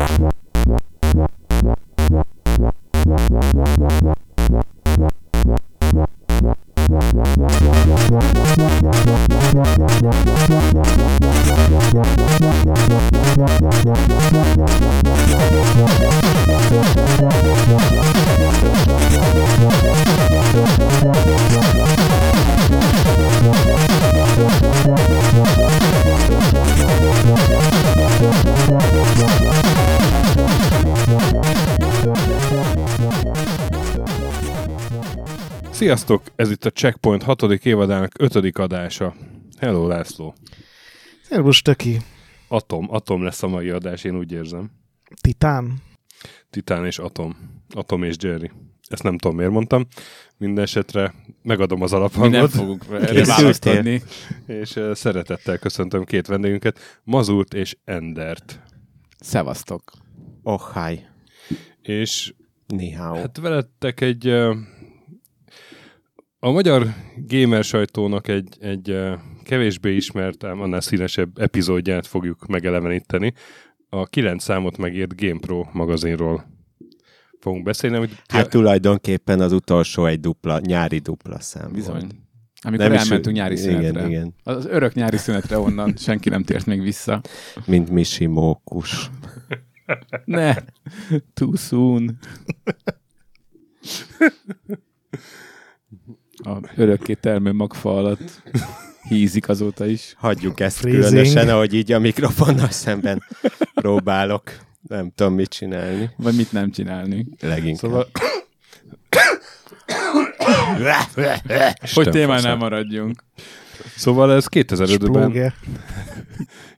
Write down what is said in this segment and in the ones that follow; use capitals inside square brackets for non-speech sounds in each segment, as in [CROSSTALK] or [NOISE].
What? Sziasztok! Ez itt a Checkpoint 6. évadának 5. adása. Hello László! Szervus, Töki! Atom, atom lesz a mai adás, én úgy érzem. Titán? Titán és Atom. Atom és Jerry. Ezt nem tudom, miért mondtam. Minden esetre megadom az Mi nem alaphangot. fogunk erre választ adni. És uh, szeretettel köszöntöm két vendégünket, Mazurt és Endert. Szevasztok. Oh, hi. És Nihao. Hát, hát veletek egy... Uh, a magyar gamer sajtónak egy, egy uh, kevésbé ismert, ám annál színesebb epizódját fogjuk megeleveníteni. A 9 számot megírt GamePro magazinról fogunk beszélni, amit hát tulajdonképpen az utolsó egy dupla, nyári dupla szám Bizony. volt. Amikor Nem is- elmentünk nyári szünetre. Igen, igen. Az örök nyári szünetre onnan senki nem tért még vissza. Mint Misi Mókus. Ne! Too soon. [LAUGHS] A örökké termő magfa alatt hízik azóta is. Hagyjuk ezt Freezing. különösen, ahogy így a mikrofonnal szemben próbálok. Nem tudom, mit csinálni. Vagy mit nem csinálni. Leginkább. Szóval... Hogy témánál maradjunk. Szóval ez 2005-ben, Splóger.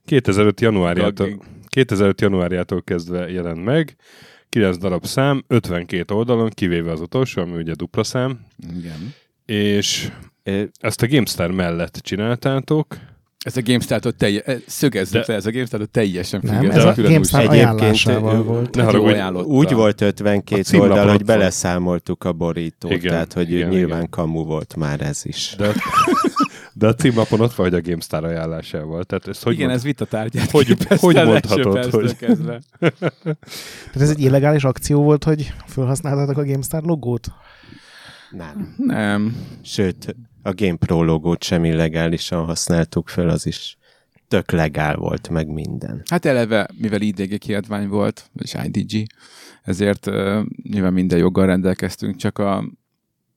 2005 januárjától, Gagging. 2005 januárjától kezdve jelent meg. 9 darab szám, 52 oldalon, kivéve az utolsó, ami ugye dupla szám, Igen. És ezt a GameStar mellett csináltátok. Ez a GameStar-tól teljes, szögezzük De- le, ez a GameStar-tól teljesen független. ez a GameStar ajánlásával volt. Ne Hát haragudj, ajánlotta. úgy volt A 52 címlapon oldal, hogy beleszámoltuk a borítót, Igen, tehát hogy igen, nyilván igen. kamu volt már ez is. De, [LAUGHS] de a címlapon ott vagy a GameStar ajánlásával. Tehát ezt hogy Igen, mond- ez vitatárgyát Hogy- képezte hogy az mondhatod, hogy-. Tehát ez egy illegális akció volt, hogy felhasználtatok a GameStar logót? Nem. Nem. Sőt, a GamePro logót sem illegálisan használtuk fel, az is tök legál volt, meg minden. Hát eleve, mivel IDG kiadvány volt, és IDG, ezért uh, nyilván minden joggal rendelkeztünk, csak a,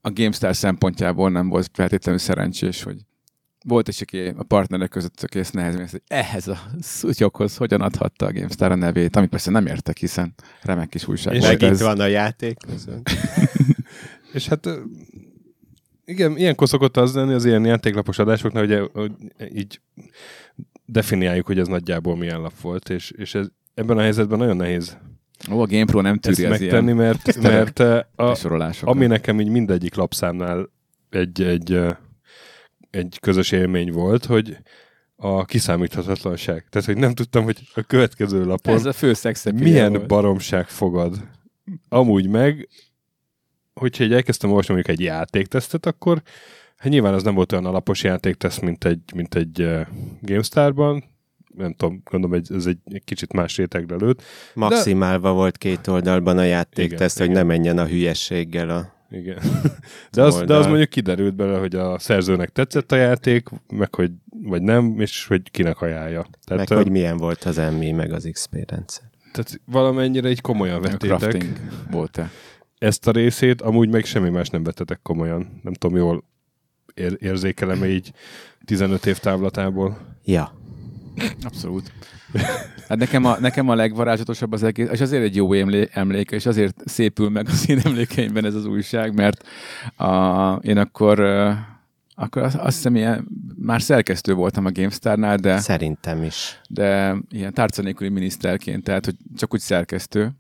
a GameStar szempontjából nem volt feltétlenül szerencsés, hogy volt is, aki a partnerek között aki ezt nehezen hogy ehhez a szutyokhoz hogyan adhatta a GameStar a nevét, amit persze nem értek, hiszen remek kis újság És volt itt van a játék között. [LAUGHS] És hát igen, ilyenkor szokott az lenni az ilyen játéklapos adásoknál, ugye, hogy így definiáljuk, hogy ez nagyjából milyen lap volt, és, és ez, ebben a helyzetben nagyon nehéz Ó, a GamePro nem ezt tűri az megtenni, ilyen mert, mert a, ami nekem így mindegyik lapszámnál egy, egy, egy közös élmény volt, hogy a kiszámíthatatlanság. Tehát, hogy nem tudtam, hogy a következő lapon Ez a fő milyen volt. baromság fogad. Amúgy meg, hogyha egy elkezdtem olvasni mondjuk egy játéktesztet, akkor hát nyilván az nem volt olyan alapos játékteszt, mint egy, mint egy uh, GameStar-ban, nem tudom, gondolom, egy, ez egy, egy kicsit más rétegre lőtt. Maximálva volt két oldalban a játékteszt, hogy igen. ne menjen a hülyességgel a... Igen. [LAUGHS] De az, de az mondjuk kiderült belőle, hogy a szerzőnek tetszett a játék, meg hogy vagy nem, és hogy kinek ajánlja. Tehát, meg ö, hogy milyen volt az MI, meg az XP rendszer. tehát valamennyire így komolyan A vettétek. crafting volt-e? Ezt a részét, amúgy meg semmi más nem vettetek komolyan. Nem tudom, jól ér- érzékelem így 15 év távlatából. Ja. Abszolút. Hát nekem a, nekem a legvarázsatosabb az egész, és azért egy jó emlé, emléke, és azért szépül meg az én emlékeimben ez az újság, mert a, én akkor, akkor azt, azt hiszem, ilyen, már szerkesztő voltam a GameStar-nál, de, Szerintem is. de ilyen tárca nélküli miniszterként, tehát hogy csak úgy szerkesztő,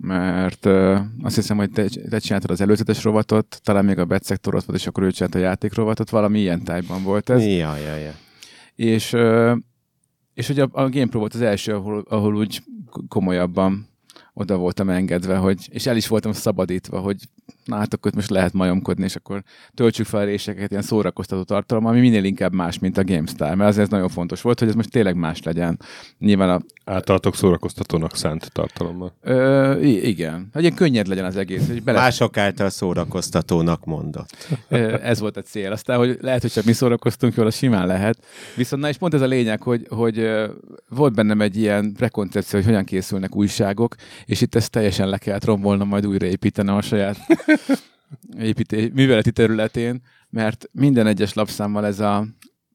mert uh, azt hiszem, hogy te, te csináltad az előzetes rovatot, talán még a betszektorot volt, és akkor ő csinált a játékrovatot, valami ilyen tájban volt ez. Ja, ja, ja. És, ö, és hogy a, a GamePro volt az első, ahol, ahol úgy komolyabban oda voltam engedve, hogy, és el is voltam szabadítva, hogy na hát akkor most lehet majomkodni, és akkor töltsük fel a réseket ilyen szórakoztató tartalom, ami minél inkább más, mint a GameStar, mert azért ez nagyon fontos volt, hogy ez most tényleg más legyen. Nyilván a Általatok szórakoztatónak szánt tartalommal. Ö, i- igen. Hogy ilyen könnyed legyen az egész. Hogy bele, Mások által szórakoztatónak mondott. Ö, ez volt a cél. Aztán, hogy lehet, hogy csak mi szórakoztunk jól, az simán lehet. Viszont na és pont ez a lényeg, hogy, hogy volt bennem egy ilyen prekoncepció, hogy hogyan készülnek újságok, és itt ezt teljesen le kellett rombolnom, majd újraépítenem a saját [LAUGHS] építé, műveleti területén, mert minden egyes lapszámmal ez a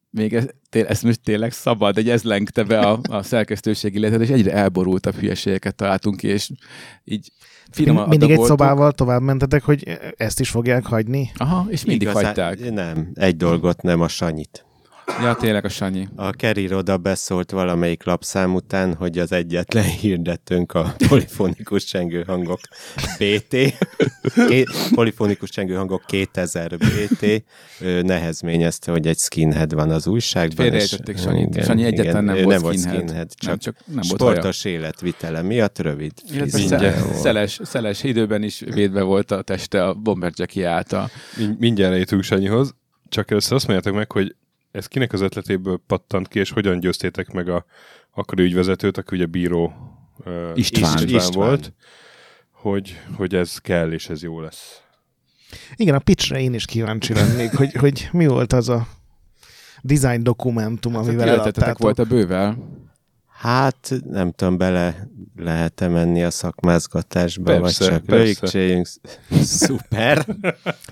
még ez, té, ezt most tényleg szabad, egy ez lengte be a, a szerkesztőség életet, és egyre elborultabb hülyeségeket találtunk ki, és így finoman Mindig egy szobával tovább mentetek, hogy ezt is fogják hagyni. Aha, és mindig Igazán- hagyták. Nem, egy dolgot nem, a Sanyit. Ja, tényleg a Sanyi. A Kerry Roda beszólt valamelyik lapszám után, hogy az egyetlen [LAUGHS] hirdetőnk a polifonikus csengőhangok BT, Ké- polifonikus csengőhangok 2000 BT, ő nehezményezte, hogy egy skinhead van az újságban. Félreértették és- Sanyit. igen, Sanyi egyáltalán nem volt nem volt skinhead. skinhead, Nem, csak, csak nem volt haja. sportos életvitele miatt rövid volt. szeles, szeles időben is védve volt a teste a Bomber Jackie által. Mind- Mindjárt eljutunk Sanyihoz, csak először azt mondjátok meg, hogy ez kinek az ötletéből pattant ki, és hogyan győztétek meg a akkori ügyvezetőt, aki ugye bíró uh, István. István, István. volt, hogy, hogy ez kell, és ez jó lesz. Igen, a pitchre én is kíváncsi lennék, hogy, hogy mi volt az a design dokumentum, amivel Életetek eladtátok. volt a bővel. Hát nem tudom, bele lehet-e menni a szakmázgatásba, Persze, vagy csak persze. rögcséljünk. Szuper.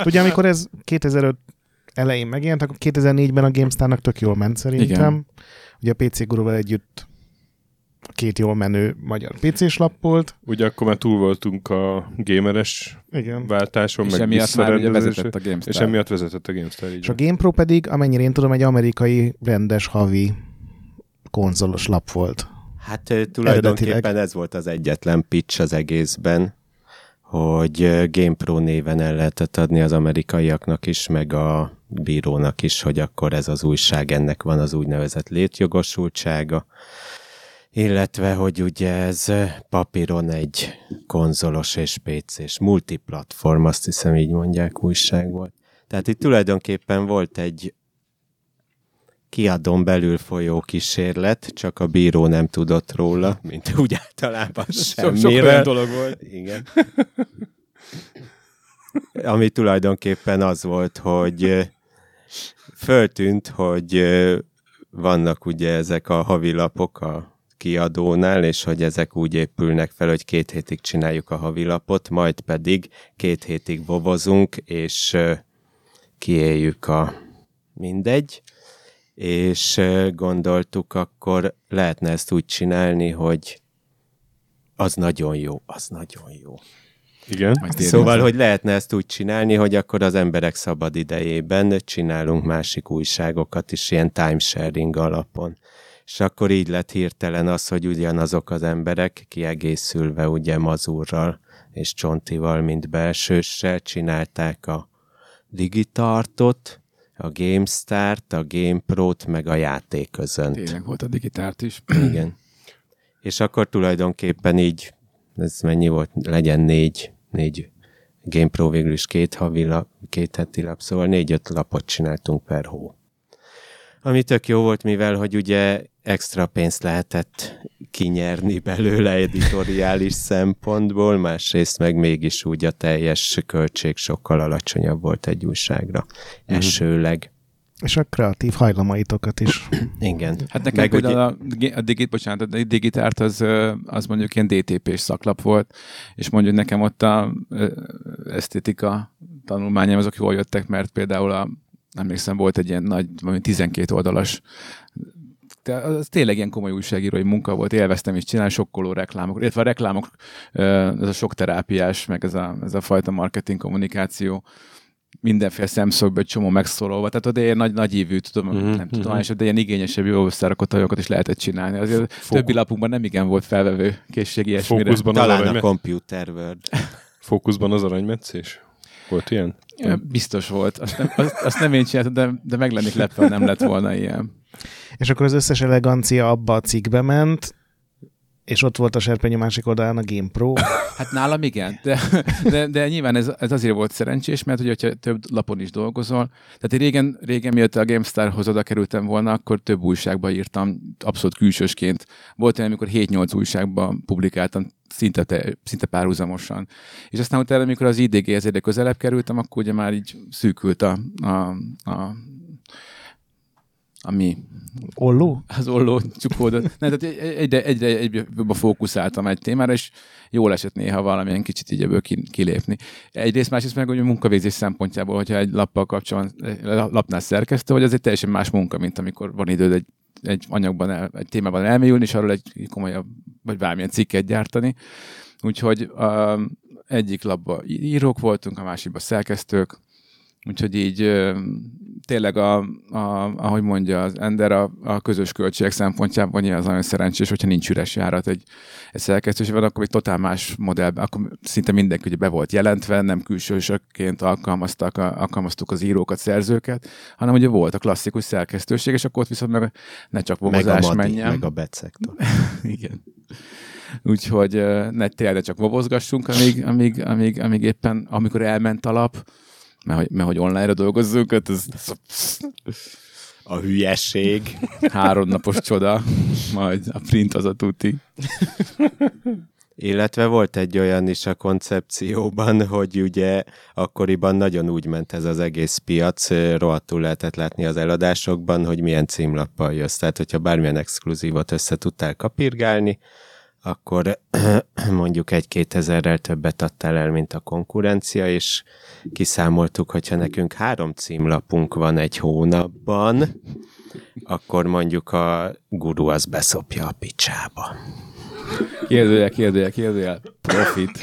Ugye amikor ez 2005 elején megjelent, akkor 2004-ben a GameStar-nak tök jól ment szerintem. Igen. Ugye a PC Guruval együtt két jól menő magyar PC-s lap volt. Ugye akkor már túl voltunk a gameres Igen. váltáson, És meg emiatt már ugye vezetett a GameStar. és emiatt vezetett a GameStar. Így És a van. GamePro pedig, amennyire én tudom, egy amerikai rendes havi konzolos lap volt. Hát tulajdonképpen Eredetileg. ez volt az egyetlen pitch az egészben, hogy GamePro néven el lehetett adni az amerikaiaknak is, meg a bírónak is, hogy akkor ez az újság, ennek van az úgynevezett létjogosultsága, illetve, hogy ugye ez papíron egy konzolos és PC-s multiplatform, azt hiszem így mondják, újság volt. Tehát itt tulajdonképpen volt egy kiadón belül folyó kísérlet, csak a bíró nem tudott róla, mint úgy általában [LAUGHS] Sok, sok semmire. olyan dolog volt. Igen. Ami tulajdonképpen az volt, hogy föltűnt, hogy vannak ugye ezek a havilapok a kiadónál, és hogy ezek úgy épülnek fel, hogy két hétig csináljuk a havilapot, majd pedig két hétig bobozunk, és kiéljük a mindegy, és gondoltuk, akkor lehetne ezt úgy csinálni, hogy az nagyon jó, az nagyon jó. Igen. Majd Szóval, hogy lehetne ezt úgy csinálni, hogy akkor az emberek szabad idejében csinálunk másik újságokat is, ilyen timesharing alapon. És akkor így lett hirtelen az, hogy ugyanazok az emberek kiegészülve ugye Mazurral és Csontival, mint belsőssel csinálták a Digitartot, a GameStart, a GamePro-t, meg a játéközönt. Tényleg volt a digitárt is. Igen. És akkor tulajdonképpen így, ez mennyi volt, legyen négy, négy GamePro végül is két havi lap, két heti lap, szóval négy-öt lapot csináltunk per hó. Ami tök jó volt, mivel hogy ugye extra pénzt lehetett kinyerni belőle editoriális [LAUGHS] szempontból, másrészt meg mégis úgy a teljes költség sokkal alacsonyabb volt egy újságra. Esőleg. És a kreatív hajlamaitokat is. [CLEARS THROAT] Igen. Hát nekem Meg például a, a, digit, bocsánat, a digitárt az, az mondjuk ilyen DTP-s szaklap volt, és mondjuk nekem ott a esztétika tanulmányom azok jól jöttek, mert például a, emlékszem, volt egy ilyen nagy, valami 12 oldalas de az tényleg ilyen komoly újságírói munka volt, élveztem is csinálni sokkoló reklámok, illetve a reklámok, ez a sok terápiás, meg ez a, ez a fajta marketing kommunikáció, mindenféle szemszögből egy csomó megszólolva, tehát oda ilyen nagy, nagy évű, tudom, Mhm, mm-hmm. nem tudományosabb, de ilyen igényesebb, jó összerakott hajókat is lehetett csinálni. Azért Fókusz- többi lapunkban nem igen volt felvevő készség ilyesmire. Fókuszban Talán a aranyme- Computer World. fókuszban az aranymetszés? Volt ilyen? Ja, Biztos volt. Azt nem, azt, azt nem én csináltam, de, de meg lennék lepve, ha nem lett volna ilyen. És akkor az összes elegancia abba a cikkbe ment, És ott volt a serpenyő másik oldalán a Game Pro. [COUGHS] Hát nálam igen, de, de, de nyilván ez, ez azért volt szerencsés, mert hogy, hogyha több lapon is dolgozol, tehát én régen, régen miatt a GameStarhoz oda kerültem volna, akkor több újságba írtam, abszolút külsősként. Volt olyan, amikor 7-8 újságban publikáltam, szinte, te, szinte párhuzamosan. És aztán utána, amikor az IDG-hez egyre közelebb kerültem, akkor ugye már így szűkült a, a, a ami Olló? az olló csukódott. Nem, tehát egyre, egyre, egyre jobban fókuszáltam egy témára, és jól esett néha valamilyen kicsit így ebből ki- kilépni. Egyrészt, másrészt meg, hogy a munkavégzés szempontjából, hogyha egy lappal kapcsolatban, lapnál szerkesztő, vagy az egy teljesen más munka, mint amikor van időd egy, egy anyagban, el, egy témában elmélyülni, és arról egy komolyabb, vagy bármilyen cikket gyártani. Úgyhogy a, egyik labban írók voltunk, a másikban szerkesztők, Úgyhogy így tényleg, a, a, ahogy mondja az Ender, a, a közös költségek szempontjából nyilván az nagyon szerencsés, hogyha nincs üres járat egy, egy szerkesztős, van, akkor egy totál más modellben, akkor szinte mindenki ugye be volt jelentve, nem külsősökként alkalmaztak, alkalmaztuk az írókat, szerzőket, hanem ugye volt a klasszikus szerkesztőség, és akkor ott viszont meg ne csak Madi, menjen. meg a Betszektor. [LAUGHS] Igen. Úgyhogy ne tényleg csak bobozgassunk, amíg, amíg, amíg, amíg éppen, amikor elment a lap, mert hogy, mert hogy online-ra dolgozzunk, hát ez A hülyesség. háromnapos csoda, majd a print az a tuti. Illetve volt egy olyan is a koncepcióban, hogy ugye akkoriban nagyon úgy ment ez az egész piac, rohadtul lehetett látni az eladásokban, hogy milyen címlappal jössz. Tehát, hogyha bármilyen exkluzívot össze tudtál kapirgálni, akkor [CLEARS THROAT] mondjuk egy-két ezerrel többet adtál el, mint a konkurencia, és kiszámoltuk, hogyha nekünk három címlapunk van egy hónapban, akkor mondjuk a guru az beszopja a picsába. Kérdőjel, kérdőjel, kérdőjel. Profit.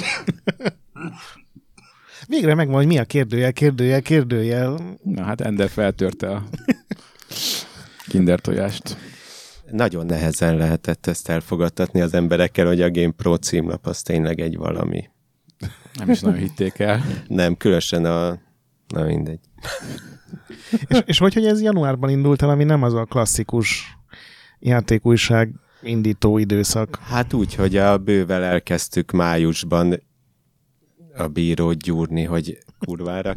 Végre megvan, hogy mi a kérdőjel, kérdőjel, kérdőjel. Na hát Ender feltörte a kinder tojást. Nagyon nehezen lehetett ezt elfogadtatni az emberekkel, hogy a Game Pro címlap az tényleg egy valami. Nem is nagyon hitték el. Nem, különösen a... Na mindegy. És, és hogy, hogy ez januárban indult el, ami nem az a klasszikus játékújság indító időszak. Hát úgy, hogy a bővel elkezdtük májusban a bírót gyúrni, hogy kurvára,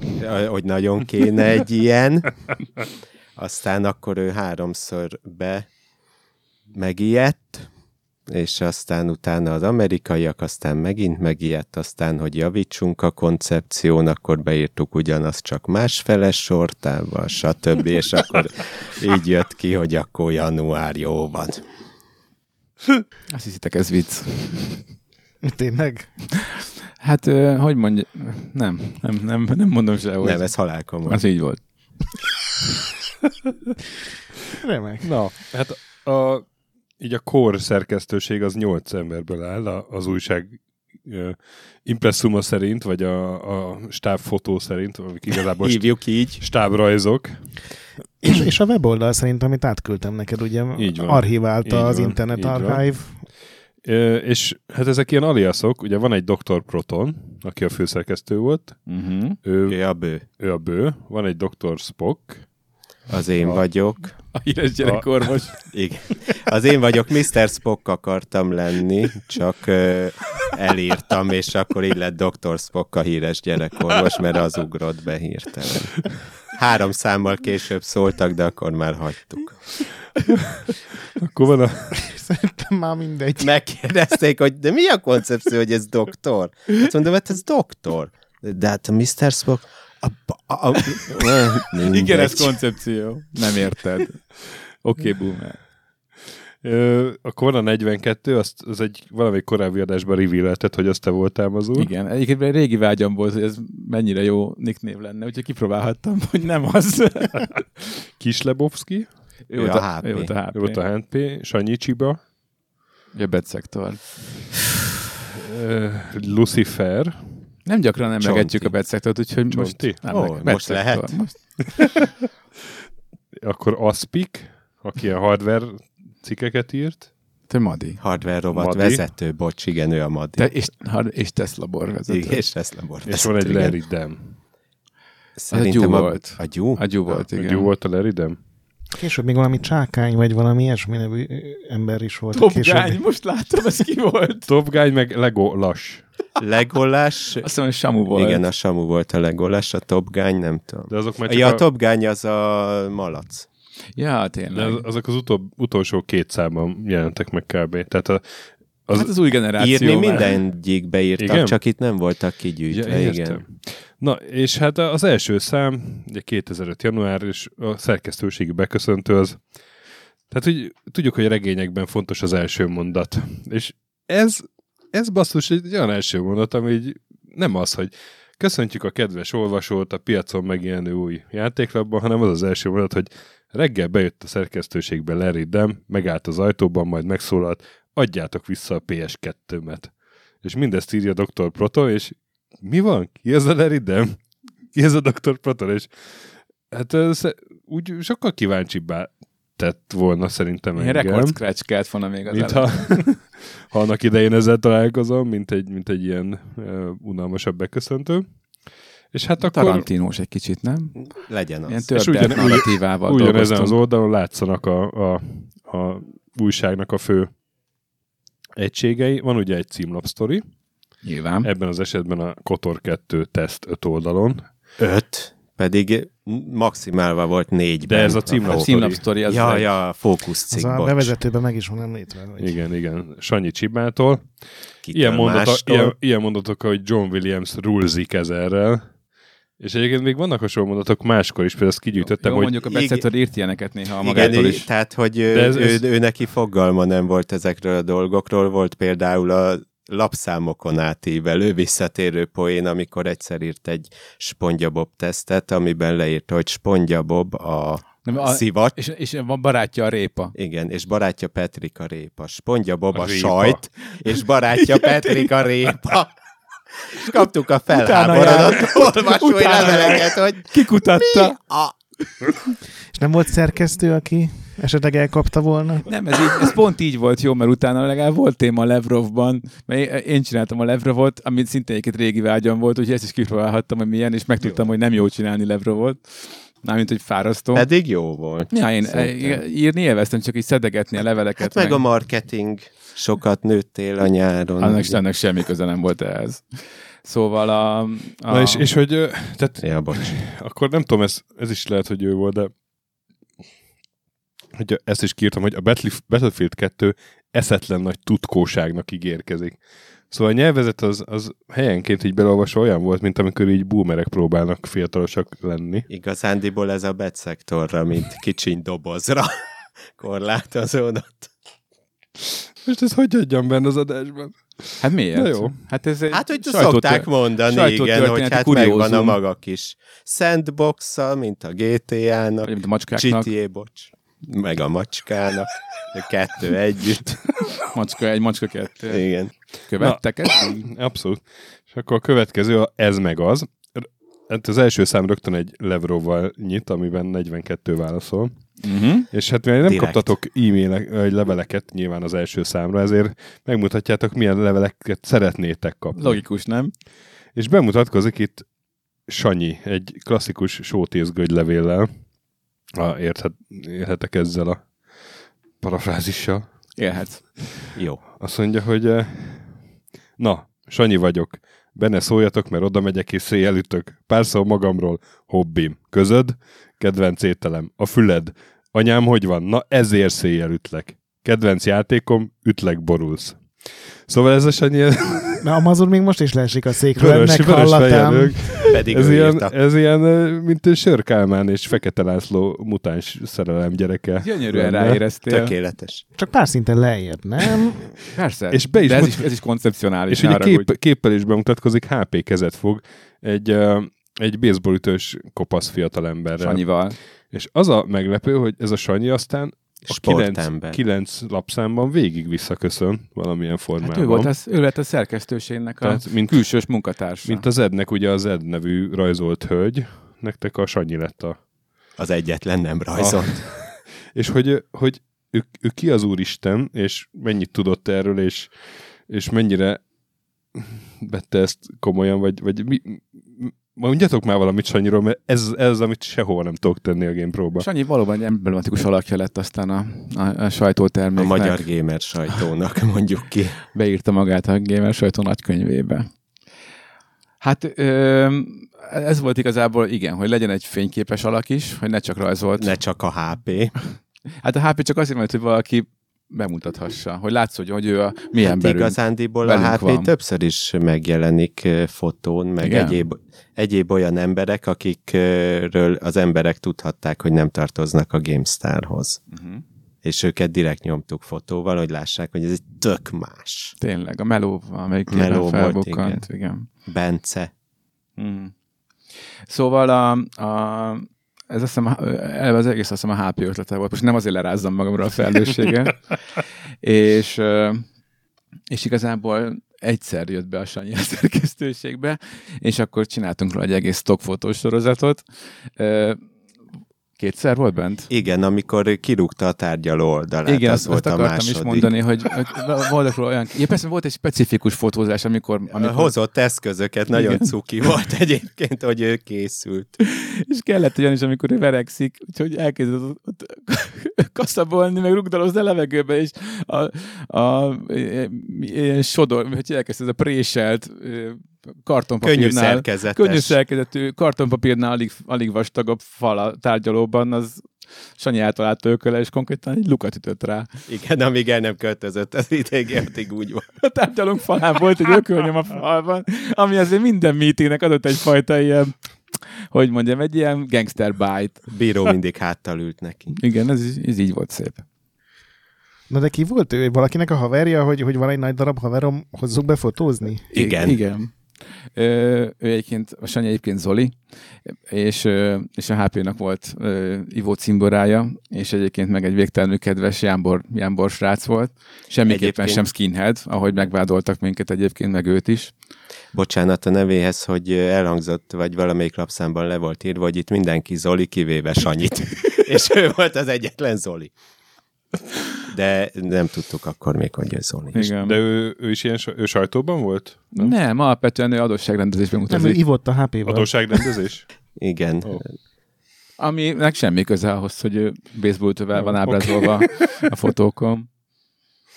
hogy nagyon kéne egy ilyen. Aztán akkor ő háromszor be megijedt, és aztán utána az amerikaiak, aztán megint megijedt, aztán, hogy javítsunk a koncepción, akkor beírtuk ugyanazt, csak másfeles sortával, stb. És akkor így jött ki, hogy akkor január jó van. Azt hiszitek, ez vicc. Tényleg? Hát, hogy mondja, nem, nem, nem, nem mondom sehol. Nem, ez halálkomoly. Az így volt. Remek. Na, hát a, így a core szerkesztőség az nyolc emberből áll, az újság impresszuma szerint, vagy a, a stábfotó szerint, amik igazából [LAUGHS] st- Hívjuk így. stábrajzok. És, és a weboldal szerint, amit átküldtem neked, ugye Így van. archiválta Így az van, Internet. Archive. Ö, és hát ezek ilyen aliaszok, ugye van egy Dr. Proton, aki a főszerkesztő volt, Uh-huh. ő, Ő a bő. ő a bő, van egy Dr. Spock, Az én A- vagyok. A híres gyerekorvos. Igen. Az én vagyok, Mr. Spock akartam lenni, csak ö, elírtam, és akkor így lett Dr. Spock a híres gyerekorvos, mert az ugrott be hirtelen. Három számmal később szóltak, de akkor már hagytuk. akkor van a, Szerintem már mindegy. Megkérdezték, hogy de mi a koncepció, hogy ez doktor? Hát mondom, hát ez doktor. De hát a Mr. Spock... A, a, a, [LAUGHS] Igen, ez koncepció. Nem érted. Oké, okay, boomer. a 42, azt, az egy valami korábbi adásban revealelted, hogy azt te voltál mazul. Igen, egyébként egy régi vágyam volt, hogy ez mennyire jó nicknév lenne, úgyhogy kipróbálhattam, hogy nem az. [LAUGHS] Kislebowski, ő, Ő volt a a, HP. ő volt a HP. ő volt a HP, Sanyi Csiba, A bedszektor. ö, Lucifer, Nem gyakran emlegetjük Csonti. a bedszektort, úgyhogy most... Csonti? Nem, meg- most lehet? Most. [LAUGHS] akkor Aspik, aki a hardware cikkeket írt, Te Madi. Hardware rovat Madi. vezető, bocs, igen, ő a Madi. Te, és, és Tesla borvezető. Igen, és Tesla bor és van egy. Larry Dem. Szerintem Gyú a, volt. A gyú? A Gyú volt, Igen. igen. Jó volt a Larry Dem? Később még valami csákány, vagy valami ilyesmi nevű ember is volt. Top Később. Gun, most láttam, ez ki volt? Top Guy meg Lego Lass. Legolás, Azt hiszem, hogy Samu volt. igen, a Samu volt a legolás, a Top Gun, nem tudom. De azok már csak Ja, a a, Top Gun az a malac. Ja, de tényleg. az- azok az utol, utolsó két számban jelentek meg kb. Tehát a, az, hát az új generáció. Írni már. mindegyik beírtak, Igen? csak itt nem voltak kigyűjtve, Ja, igen. Na, és hát az első szám, ugye 2005. január, és a szerkesztőségi beköszöntő az, tehát hogy tudjuk, hogy a regényekben fontos az első mondat. És ez, ez basszus egy olyan első mondat, ami így nem az, hogy köszöntjük a kedves olvasót a piacon megjelenő új játéklapban, hanem az az első mondat, hogy reggel bejött a szerkesztőségbe Larry Dem, megállt az ajtóban, majd megszólalt, adjátok vissza a PS2-met. És mindezt írja Dr. Proton, és mi van? Ki ez a Larry Dem? Ki ez a Dr. Proton? És hát ez, úgy sokkal kíváncsibbá tett volna szerintem Ilyen engem. record scratch kellett volna még az Mint ha, [LAUGHS] ha annak idején ezzel találkozom, mint egy, mint egy ilyen uh, unalmasabb beköszöntő. És hát akkor Tarantinós egy kicsit, nem? Legyen az. Ilyen És ugyan- ugyan- narratívával ugyanezen az oldalon látszanak a, a, a újságnak a fő egységei. Van ugye egy címlapsztori, Nyilván. ebben az esetben a Kotor 2 teszt 5 oldalon, Öt, pedig maximálva volt négy. de ez a címlap A címlapsztori az Ja, egy- ja, fókusz Az cikk, a bocs. bevezetőben meg is van említve. Hogy Igen, igen. Sanyi Csibától. Kitől Ilyen, mondata, ilyen, ilyen mondatok, hogy John Williams rulzik ezerrel. És egyébként még vannak hasonló mondatok máskor is, például ezt kigyűjtöttem, Jó, hogy mondjuk a Igen. Betszetől írt ilyeneket néha a Igen, magától ő- is. tehát, hogy ő, ez- ez- ő, ő, neki fogalma nem volt ezekről a dolgokról, volt például a lapszámokon átívelő visszatérő poén, amikor egyszer írt egy spongyabob tesztet, amiben leírta, hogy spongyabob a, Nem, a szivat, és, és van barátja a répa. igen, és barátja Petrik a répa. Spongyabob A a, sajt, és barátja [LAUGHS] Petrik a répa. És kaptuk a felháborodott olvasói Utána leveleket, hogy Kikutatta. a És nem volt szerkesztő, aki esetleg elkapta volna? Nem, ez, így, ez pont így volt jó, mert utána legalább volt téma a Levrovban, mert én csináltam a Levrovot, amit szintén egyébként régi vágyam volt, úgyhogy ezt is kipróbálhattam, hogy milyen, és megtudtam, hogy nem jó csinálni Levrovot. Mármint, hogy fárasztó. pedig jó volt. Ja, én Szerintem. írni élveztem, csak így szedegetni a leveleket. Hát meg a marketing sokat nőttél a nyáron. annak, annak semmi köze nem volt ehhez. Szóval a... a Na és, és hogy, tehát Ja, bocs. akkor nem tudom, ez, ez is lehet, hogy ő volt, de hogy ezt is kiírtam, hogy a Battle- Battlefield 2 eszetlen nagy tutkóságnak ígérkezik. Szóval a nyelvezet az, az helyenként így belolvasva olyan volt, mint amikor így boomerek próbálnak fiatalosak lenni. Igazándiból ez a betszektorra, mint kicsiny dobozra [LAUGHS] korlátozódott. Most ez hogy adjam benne az adásban? Hát miért? Na jó. Hát ez egy Hát, hogy szokták mondani, igen, hogy hát kuriózum. megvan a maga kis sandbox mint a GTA-nak, mint a macskáknak. GTA, bocs, meg a macskának, a kettő együtt. [LAUGHS] Macska egy, macska kettő. Igen. Követtek ezt? Abszolút. És akkor a következő, ez meg az. Hát az első szám rögtön egy Levrovval nyit, amiben 42 válaszol. Uh-huh. És hát mivel nem Direkt. kaptatok e-mailek, vagy leveleket nyilván az első számra, ezért megmutatjátok, milyen leveleket szeretnétek kapni. Logikus, nem? És bemutatkozik itt Sanyi, egy klasszikus sótészgögy levéllel. Ha érthet, érhetek ezzel a parafrázissal. Élhetsz. Jó. Azt mondja, hogy eh, na, Sanyi vagyok. Benne szóljatok, mert oda megyek és széjjel ütök. Pár szó magamról. Hobbim. Közöd? Kedvenc ételem. A füled. Anyám, hogy van? Na, ezért széjjel ütlek. Kedvenc játékom? Ütlek, borulsz. Szóval ez a Sanyi Na, Amazon még most is leesik a székről, vörös, ennek vörös hallatán. fejelők. Pedig Ez ilyen, írta. ez ilyen, mint egy Sör Kálmán és Fekete László mutáns szerelem gyereke. Gyönyörűen lenne. ráéreztél. Tökéletes. Csak pár szinten lejjebb, nem? Persze. És be is De ez, mut- is, ez is koncepcionális. És ugye kép, képpel is bemutatkozik, HP kezet fog egy, uh, egy baseballütős kopasz fiatalemberrel. Sanyival. És az a meglepő, hogy ez a Sanyi aztán a 9, Sportember. 9 lapszámban végig visszaköszön valamilyen formában. Hát ő, volt az, ő lett a szerkesztőségnek a Tehát, mint, külsős munkatársa. mint az Ednek, ugye az Ed nevű rajzolt hölgy, nektek a Sanyi lett a... Az egyetlen nem rajzolt. [LAUGHS] És hogy, hogy ő, ő ki az Úristen, és mennyit tudott erről, és, és mennyire vette ezt komolyan, vagy, vagy mi, Mondjatok már valamit Sanyiról, mert ez, ez amit sehova nem tudok tenni a GamePro-ba. Sanyi valóban egy emblematikus alakja lett aztán a, a, a sajtóterméknek. A magyar gamer sajtónak [LAUGHS] mondjuk ki. Beírta magát a gamer sajtó nagykönyvébe. Hát ö, ez volt igazából, igen, hogy legyen egy fényképes alak is, hogy ne csak rajzolt. Ne csak a HP. Hát a HP csak azért mert, hogy valaki bemutathassa, hogy látsz, hogy, hogy ő a mi Hát emberünk. igazándiból a HP van. többször is megjelenik fotón, meg Igen? egyéb, egyéb olyan emberek, akikről az emberek tudhatták, hogy nem tartoznak a GameStarhoz. Uh-huh. És őket direkt nyomtuk fotóval, hogy lássák, hogy ez egy tök más. Tényleg, a Meló, amelyik Meló volt. Igen. igen. Bence. Mm. Szóval a, a, ez azt hiszem, eleve az egész azt hiszem a HP ötlete volt. Most nem azért lerázzam magamra a felelősséget. [LAUGHS] és, és igazából egyszer jött be a Sanyi a szerkesztőségbe, és akkor csináltunk róla egy egész stockfotós sorozatot. Kétszer volt bent? Igen, amikor kirúgta a tárgyaló oldalát, Igen, az azt, volt azt a akartam második. is mondani, hogy, hogy voltak olyan... Ja, persze volt egy specifikus fotózás, amikor... amikor Hozott eszközöket, nagyon Igen. cuki volt egyébként, hogy ő készült. És kellett olyan is, amikor ő verekszik, úgyhogy elkezdett ott, ott kaszabolni, meg rugdalozni a levegőbe, és a, a, ilyen sodor, hogy elkezdte ez a préselt ö, Könnyű kartonpapírnál. szerkezetes. Könnyű szerkezetű kartonpapírnál alig, alig vastagabb fal a tárgyalóban, az Sanyi általát ököle, és konkrétan egy lukat ütött rá. Igen, amíg el nem költözött az ideg, addig úgy volt. A tárgyalónk falán volt egy ökölnyom a falban, ami azért minden meetingnek adott egyfajta ilyen, hogy mondjam, egy ilyen gangster bite. Bíró mindig háttal ült neki. Igen, ez, ez így volt szép. Na de ki volt ő? Valakinek a haverja, hogy, hogy van egy nagy darab haverom, hozzuk be fotózni? Igen. Igen. Ö, ő egyébként, a Sanyi egyébként Zoli, és, és a HP-nak volt ö, Ivó cimborája, és egyébként meg egy végtelenül kedves Jánbor, Jánbor srác volt. Semmiképpen Egyébként- sem skinhead, ahogy megvádoltak minket egyébként, meg őt is. Bocsánat a nevéhez, hogy elhangzott, vagy valamelyik lapszámban le volt írva, hogy itt mindenki Zoli, kivéve Sanyit. [LAUGHS] És ő volt az egyetlen Zoli. [LAUGHS] De nem tudtuk akkor még, hogy Zoli. Igen. De ő, ő is ilyen ő sajtóban volt? nem? nem, alapvetően ő adósságrendezésben Nem, ő utazik, ivott a HP-val. Adósságrendezés? [LAUGHS] Igen. Ó. aminek semmi köze ahhoz, hogy ő baseballtövel van ábrázolva [LAUGHS] a fotókon.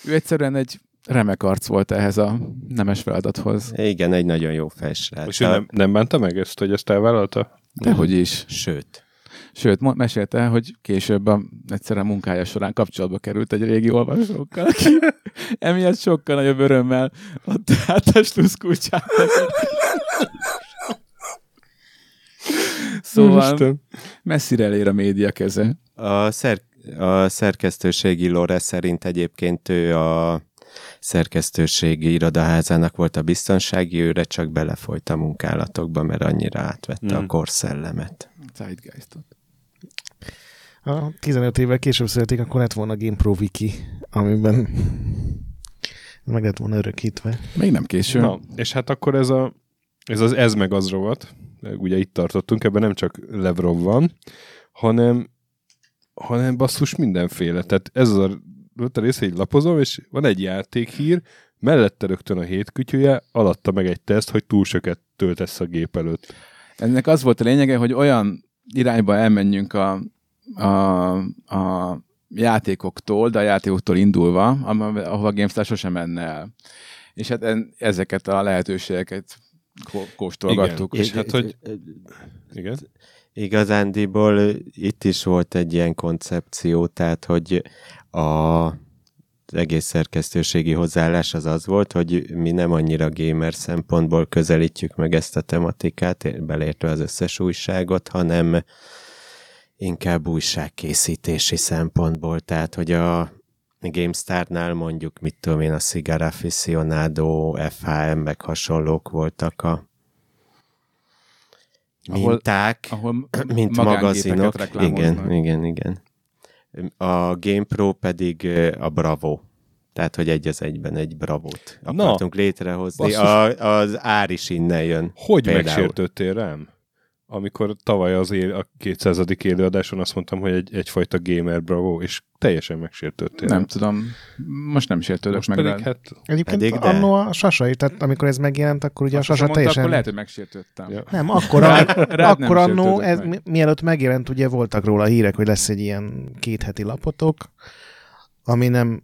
Ő egyszerűen egy remek arc volt ehhez a nemes feladathoz. Igen, egy nagyon jó felsrác. És ő nem, nem bánta meg ezt, hogy ezt elvállalta? Dehogy is. Sőt. Sőt, mesélte, hogy később a, egyszerűen munkája során kapcsolatba került egy régi olvasókkal, aki [LAUGHS] emiatt sokkal nagyobb örömmel adta át a sluszkulcsát. [LAUGHS] Szóval Isten. messzire elér a média keze. A, szer- a szerkesztőségi lore szerint egyébként ő a szerkesztőségi irodaházának volt a biztonsági őre, csak belefolyt a munkálatokba, mert annyira átvette Mm. a korszellemet. Zeitgeistot. Ha 15 évvel később születik, akkor lett volna GamePro Wiki, amiben meg lett volna örökítve. Még nem késő. Na, és hát akkor ez, a, ez az ez meg az rovat, ugye itt tartottunk, ebben nem csak Levrov van, hanem, hanem basszus mindenféle. Tehát ez az a, a része, így lapozom, és van egy játékhír, mellette rögtön a hétkütyője, alatta meg egy teszt, hogy túl sokat töltesz a gép előtt. Ennek az volt a lényege, hogy olyan irányba elmenjünk a, a, a játékoktól, de a játékoktól indulva, ahova a GameStar sosem menne el. És hát en, ezeket a lehetőségeket kó- kóstolgattuk. Igen. És hát, hogy- Igen? Igazándiból itt is volt egy ilyen koncepció, tehát, hogy a, az egész szerkesztőségi hozzáállás az az volt, hogy mi nem annyira gamer szempontból közelítjük meg ezt a tematikát, belértve az összes újságot, hanem inkább újságkészítési szempontból, tehát, hogy a GameStar-nál mondjuk, mit tudom én, a Cigar Aficionado, FHM, meg hasonlók voltak a Ahol- minták, ahol [CLEARS THROAT] mint magángépeket magazinok. Igen, igen, igen. A GamePro pedig a Bravo. Tehát, hogy egy az egyben egy Bravót Na, akartunk létrehozni. basszus. A, az ár is innen jön. Hogy Például. megsértődtél rám? Amikor tavaly az él, a 200. élőadáson azt mondtam, hogy egy, egyfajta gamer bravo, és teljesen megsértődtél. Nem tudom. Most nem sértődök Most meg pedig rád. hát... Egyébként Pedig de. annó a Sasai, tehát amikor ez megjelent, akkor ugye a Azt Sasa mondta, teljesen... akkor lehet, hogy megsértődtem. Ja. Nem, akkor, Rád- a, rád nem akkor annó, sértődök ez, meg. mi- mielőtt megjelent, ugye voltak róla hírek, hogy lesz egy ilyen kétheti lapotok, ami nem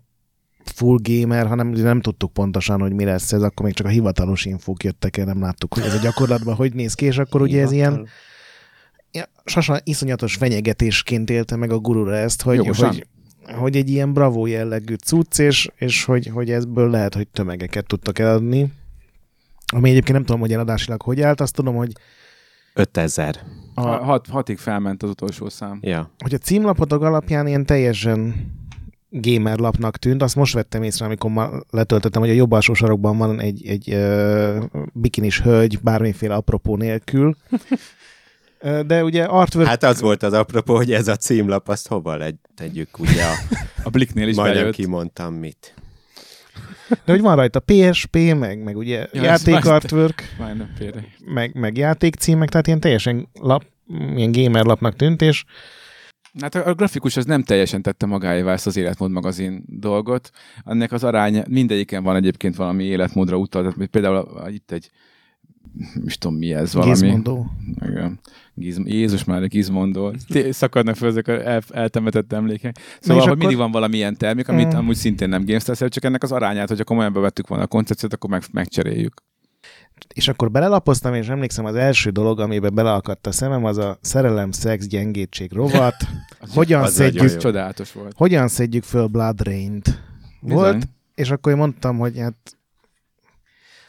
full gamer, hanem nem tudtuk pontosan, hogy mi lesz ez, akkor még csak a hivatalos infók jöttek el, nem láttuk, hogy ez a gyakorlatban hogy néz ki, és akkor ugye ez ilyen ja, Sasa iszonyatos fenyegetésként élte meg a gurura ezt, hogy, Jogosan. hogy, hogy egy ilyen bravó jellegű cucc, és, és hogy, hogy ebből lehet, hogy tömegeket tudtak eladni. Ami egyébként nem tudom, hogy eladásilag hogy állt, azt tudom, hogy 5000. a, A... Hat, hatig felment az utolsó szám. Ja. hogy a címlapotok alapján ilyen teljesen gamer lapnak tűnt, azt most vettem észre, amikor ma letöltöttem, hogy a jobb alsó sarokban van egy, egy uh, bikinis hölgy, bármiféle apropó nélkül. Ö, De ugye artwork, Hát az volt az apropó, hogy ez a címlap, azt hova legy, tegyük, ugye a, A Blicknél is majdnem bejött. kimondtam mit. de hogy van rajta PSP, meg, meg ugye Ja, játék artwork, meg, meg játékcímek, tehát ilyen teljesen lap, ilyen gamer lapnak tűnt, és Hát a a grafikus az nem teljesen tette magáévá ezt az életmód magazin dolgot. Ennek az aránya, mindegyiken van egyébként valami életmódra utal, tehát például a, a, itt egy is tudom mi ez valami. Gizmondo. Igen. Giz, Jézus már. Té- Szakadnak fel ezek a el, eltemetett emlékek. Szóval, hogy akkor- mindig van valami ilyen termék, amit Mm. amúgy szintén nem GameStar, csak ennek az arányát, hogyha komolyan bevettük volna a koncepciót, akkor meg, megcseréljük. És akkor belelapoztam, és emlékszem, az első dolog, amiben beleakadt a szemem, az a szerelem, szex, gyengétség rovat. [LAUGHS] Hogyan az szedjük, csodálatos volt. hogyan szedjük föl Blood Rain-t? Volt, Bizony. és akkor én mondtam, hogy hát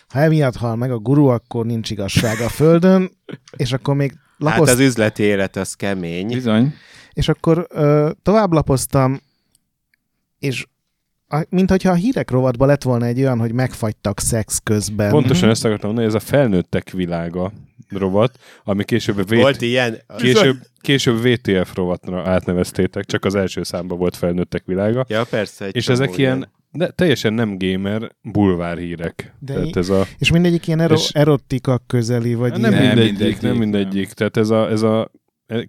ha emiatt hal meg a guru, akkor nincs igazság a földön, [LAUGHS] és akkor még Hát lapoz... az üzleti élet az kemény. Bizony. és akkor ö, tovább lapoztam, és a, mint hogyha a hírek rovatban lett volna egy olyan, hogy megfagytak szex közben. Pontosan ezt akartam mondani, hogy ez a felnőttek világa rovat, ami később, a v... Volt ilyen? később, később VTF rovatra átneveztétek, csak az első számban volt felnőttek világa. Ja, persze. Egy És ezek ilyen, de teljesen nem gamer, bulvár hírek. De Tehát ez a, És mindegyik ilyen ero- És- erotika közeli, vagy nem, ilyen... Nem mindegyik, mindegyik, nem mindegyik. nem. Tehát ez a, ez a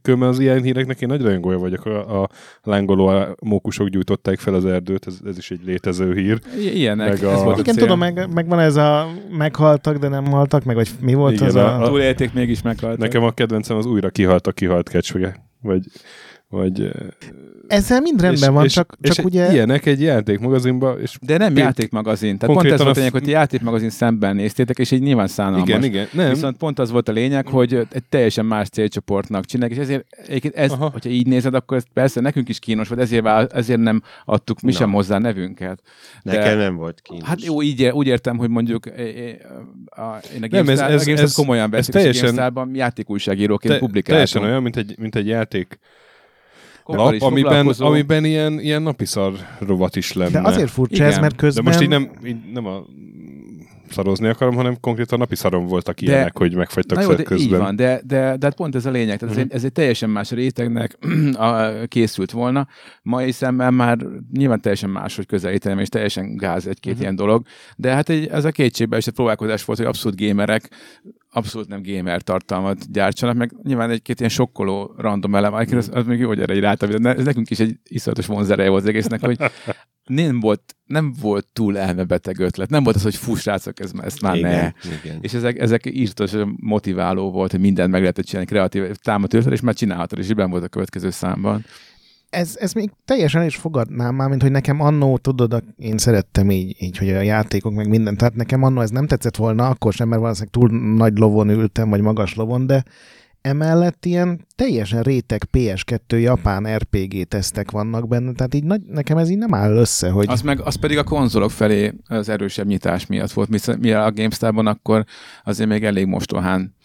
Különben az ilyen híreknek én nagy rajongója vagyok. A, a lángoló mókusok gyújtották fel az erdőt, ez, ez is egy létező hír. I- Ilyenek. Meg a- Ez volt a Igen, cél. tudom, meg, meg van ez a meghaltak, de nem haltak, meg vagy mi volt Igen, az a- a... a- Túlélték, mégis meghaltak. Nekem a kedvencem az újra kihalt a kihalt kecsvege. Vagy, vagy, Ezzel mind rendben és, van, és, csak, és csak ugye... ilyenek egy játékmagazinban, és De nem Például- játékmagazin. Tehát pont ez volt a lényeg, hogy játékmagazin szemben néztétek, és így nyilván szánalmas. igen, igen, nem, Viszont pont az volt a lényeg, hogy egy teljesen más célcsoportnak csinálják, és ezért egyébként ez, Aha. hogyha így nézed, akkor ez persze nekünk is kínos volt, ezért, vál, ezért nem adtuk mi Na. sem hozzá nevünket. De- Nekem nem volt kínos. Hát jó, így, úgy értem, hogy mondjuk a, én a Nem, ez- ez- ez- komolyan ez veszik, teljesen- és a játékújságíróként te, publikáltunk. teljesen olyan, mint egy, mint egy játék lap, is amiben, amiben ilyen, ilyen napiszar rovat is lenne. De azért furcsa Igen. ez, mert De közben... most így nem, így nem a szarozni akarom, hanem konkrétan napi szarom voltak De- ilyenek, hogy megfagytak jó, de közben. így van, de, de, de hát pont ez a lényeg. Tehát ez, egy, ez egy teljesen más rétegnek [CLEARS THROAT] a, készült volna. Mai szemmel már nyilván teljesen más, hogy közelítenem, és teljesen gáz egy-két Mhm. ilyen dolog. De hát egy, ez a kétségbe esett próbálkozás volt, hogy abszolút gamerek abszolút nem gamer tartalmat gyártsanak, meg nyilván egy-két ilyen sokkoló random elem, az, az még jó, hogy erre így rátam, de ez nekünk is egy iszonyatos vonzereje volt az egésznek, hogy nem volt, nem volt túl elmebeteg ötlet. Nem volt az, hogy fú, srácok, ez, ezt már igen, ne. igen. És ezek, ezek írtósan motiváló volt, hogy mindent meg lehetett csinálni, kreatív támadó ötlet, és már csinálhatod, és így volt a következő számban. Ez, ez még teljesen el is fogadnám már, mint hogy nekem annó, tudod, én szerettem így, így, hogy a játékok meg minden, tehát nekem annó ez nem tetszett volna, akkor sem, mert valószínűleg túl nagy lovon ültem, vagy magas lovon, de emellett ilyen teljesen réteg PS2 japán RPG tesztek vannak benne, tehát így nagy, nekem ez így nem áll össze, hogy Az, meg, az pedig a konzolok felé az erősebb nyitás miatt volt. Mi, mi a GameStar-ban akkor azért még elég mostohán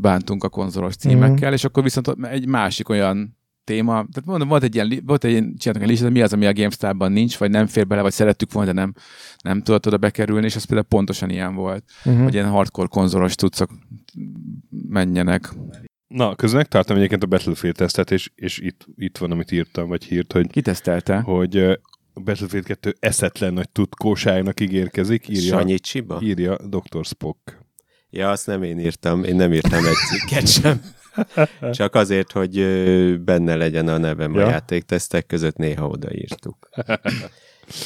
bántunk a konzolos címekkel, és akkor viszont egy másik olyan téma, tehát mondom, volt egy ilyen, volt egy ilyen, csináltak egy listát, mi az, ami a GameStar-ban nincs, vagy nem fér bele, vagy szerettük volna, de nem, nem tudott oda bekerülni, és az például pontosan ilyen volt, uh-huh. hogy ilyen hardcore konzolos tudszak menjenek. Na, közben megtartom egyébként a Battlefield tesztet, és, és itt, itt van, amit írtam, vagy hírt, hogy, Kitesztelte? hogy a Battlefield 2 eszetlen nagy tutkóságnak ígérkezik, írja, Sanyi Csiba? írja Dr. Spock. Ja, azt nem én írtam. Én nem írtam egy cikket sem. Csak azért, hogy benne legyen a nevem ja. A játéktesztek között, néha odaírtuk.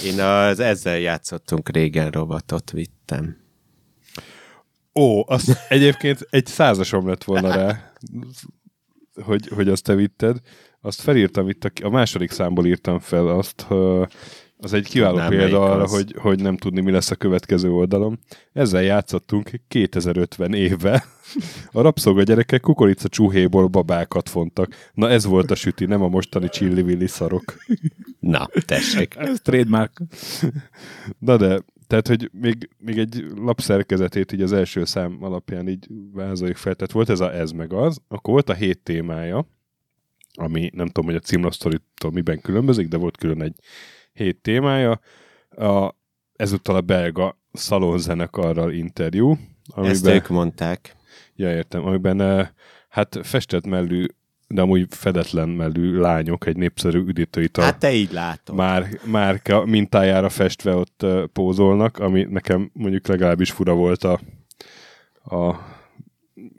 Én az ezzel játszottunk régen rovatot vittem. Ó, azt egyébként egy százasom lett volna rá, hogy, hogy azt te vitted. Azt felírtam itt, a, a második számból írtam fel azt, az egy kiváló Tudnám, példa arra, az. hogy, hogy nem tudni, mi lesz a következő oldalon. Ezzel játszottunk 2050 évvel. [LAUGHS] A rabszolga gyerekek kukorica csúhéból babákat fontak. Na ez volt a süti, nem a mostani csillivilli szarok. Na, tessék. Ez trademark. [LAUGHS] Na de, tehát, hogy még, még egy lapszerkezetét így az első szám alapján így vázoljuk fel. Tehát volt ez a ez meg az, akkor volt a hét témája, ami nem tudom, hogy a címlasztoritól miben különbözik, de volt külön egy hét témája. A, ezúttal a belga szalonzenekarral interjú, Ezt amiben, ők mondták. ja, értem, amiben eh, hát festett mellű, de amúgy fedetlen mellű lányok egy népszerű üdítőital Hát te így látod. már, márka mintájára festve ott uh, pózolnak, ami nekem mondjuk legalábbis fura volt a, a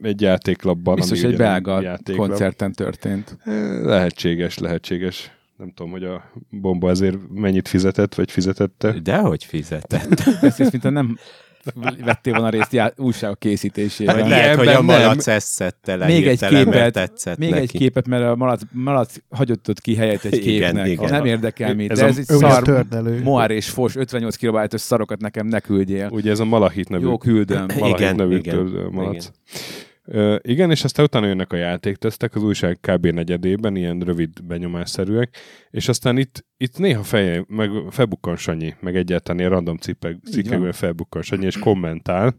egy játéklapban. Biztos ami egy belga játéklap. koncerten történt. Eh, Lehetséges, lehetséges. Nem tudom, hogy a bomba ezért mennyit fizetett, vagy fizetette. Dehogy fizetett. [LAUGHS] Ezt mint nem vettél volna részt já- újságok készítésében. Vagy nem, lehet, hogy a malac ezt szedte le Még egy képet, tetszett Még neki. egy képet, mert a malac, malac hagyott ott ki helyet egy Igen, képnek. igen. Nem érdekel mi, Ez de a- ez egy szar, tördelő. moár és fos, 58 kilobájtos szarokat nekem ne küldjél. Ugye ez a Malahit nevű, Jó, küldöm. Malahit Igen, nevű igen, malac. Ö, igen, és aztán utána jönnek a játéktesztek, az újság kb. negyedében, ilyen rövid benyomásszerűek, és aztán itt, itt néha feje, meg felbukkan Sanyi, meg egyáltalán ilyen random cikkek, cikkekben felbukkan Sanyi, és kommentál,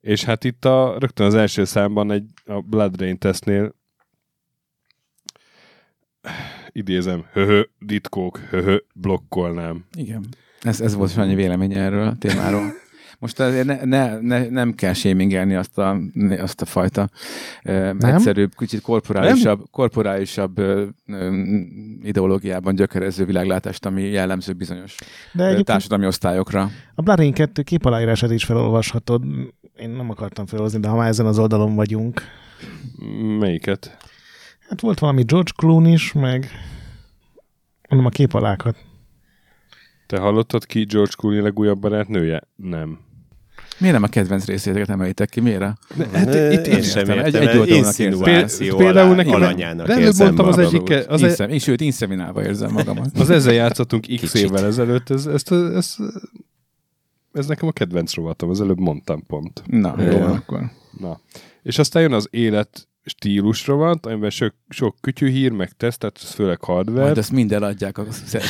és hát itt a, rögtön az első számban egy, a Blood Rain tesztnél idézem, höhö, ditkók, höhö, blokkolnám. Igen. Ez, ez volt Sanyi vélemény erről a témáról. [LAUGHS] Most azért ne, ne, ne, nem kell shamingelni azt a, azt a fajta uh, egyszerűbb, kicsit korporálisabb, korporálisabb uh, ideológiában gyökerező világlátást, ami jellemző bizonyos De társadalmi osztályokra. a Blood Rain 2 képaláírását is felolvashatod. Én nem akartam felhozni, de ha már ezen az oldalon vagyunk. Melyiket? Hát volt valami George Clooney is, meg mondom a képalákat. Te hallottad ki George Clooney legújabb barátnője? Nem. Miért nem a kedvenc részéteket emelitek ki? Miért? Hát itt én is sem értem. Egy- egy oldalnak Például nekem- alanyának előbb érzem mondtam az magam. egyik- az Inszem, én sőt, inszeminálva érzem magamat. Az ezzel játszottunk x Kicsit. évvel ezelőtt, ez, ezt, ez, ez nekem a kedvenc rovatom, az előbb mondtam pont. Na, jó, akkor. Na. És aztán jön az élet stílus rovat, amiben sok, sok kütyűhír, meg teszt, tehát ez főleg hardware. Majd ezt mind eladják a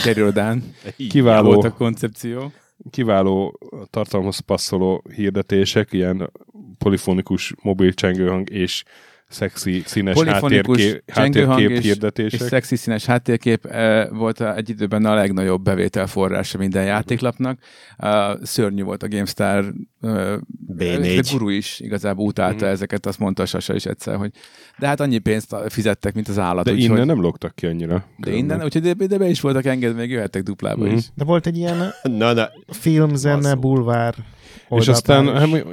terüldán. Kiváló, Volt a koncepció. Kiváló tartalomhoz passzoló hirdetések, ilyen polifonikus mobil csengőhang és szexi, színes Polifonikus háttérkép, háttérkép és- hirdetések. És szexi színes háttérkép eh, volt a, egy időben a legnagyobb bevételforrása minden játéklapnak. Uh, szörnyű volt a GameStar uh, B4. A guru is igazából utálta Mhm. ezeket, azt mondta Sasa is egyszer, hogy de hát annyi pénzt fizettek, mint az állat. De úgyhogy, innen nem lógtak ki annyira. De innen, úgyhogy de, de be is voltak engedve, még jöhettek duplába Mhm. is. De volt egy ilyen Na, na, film, zene, Basszó. bulvár És aztán,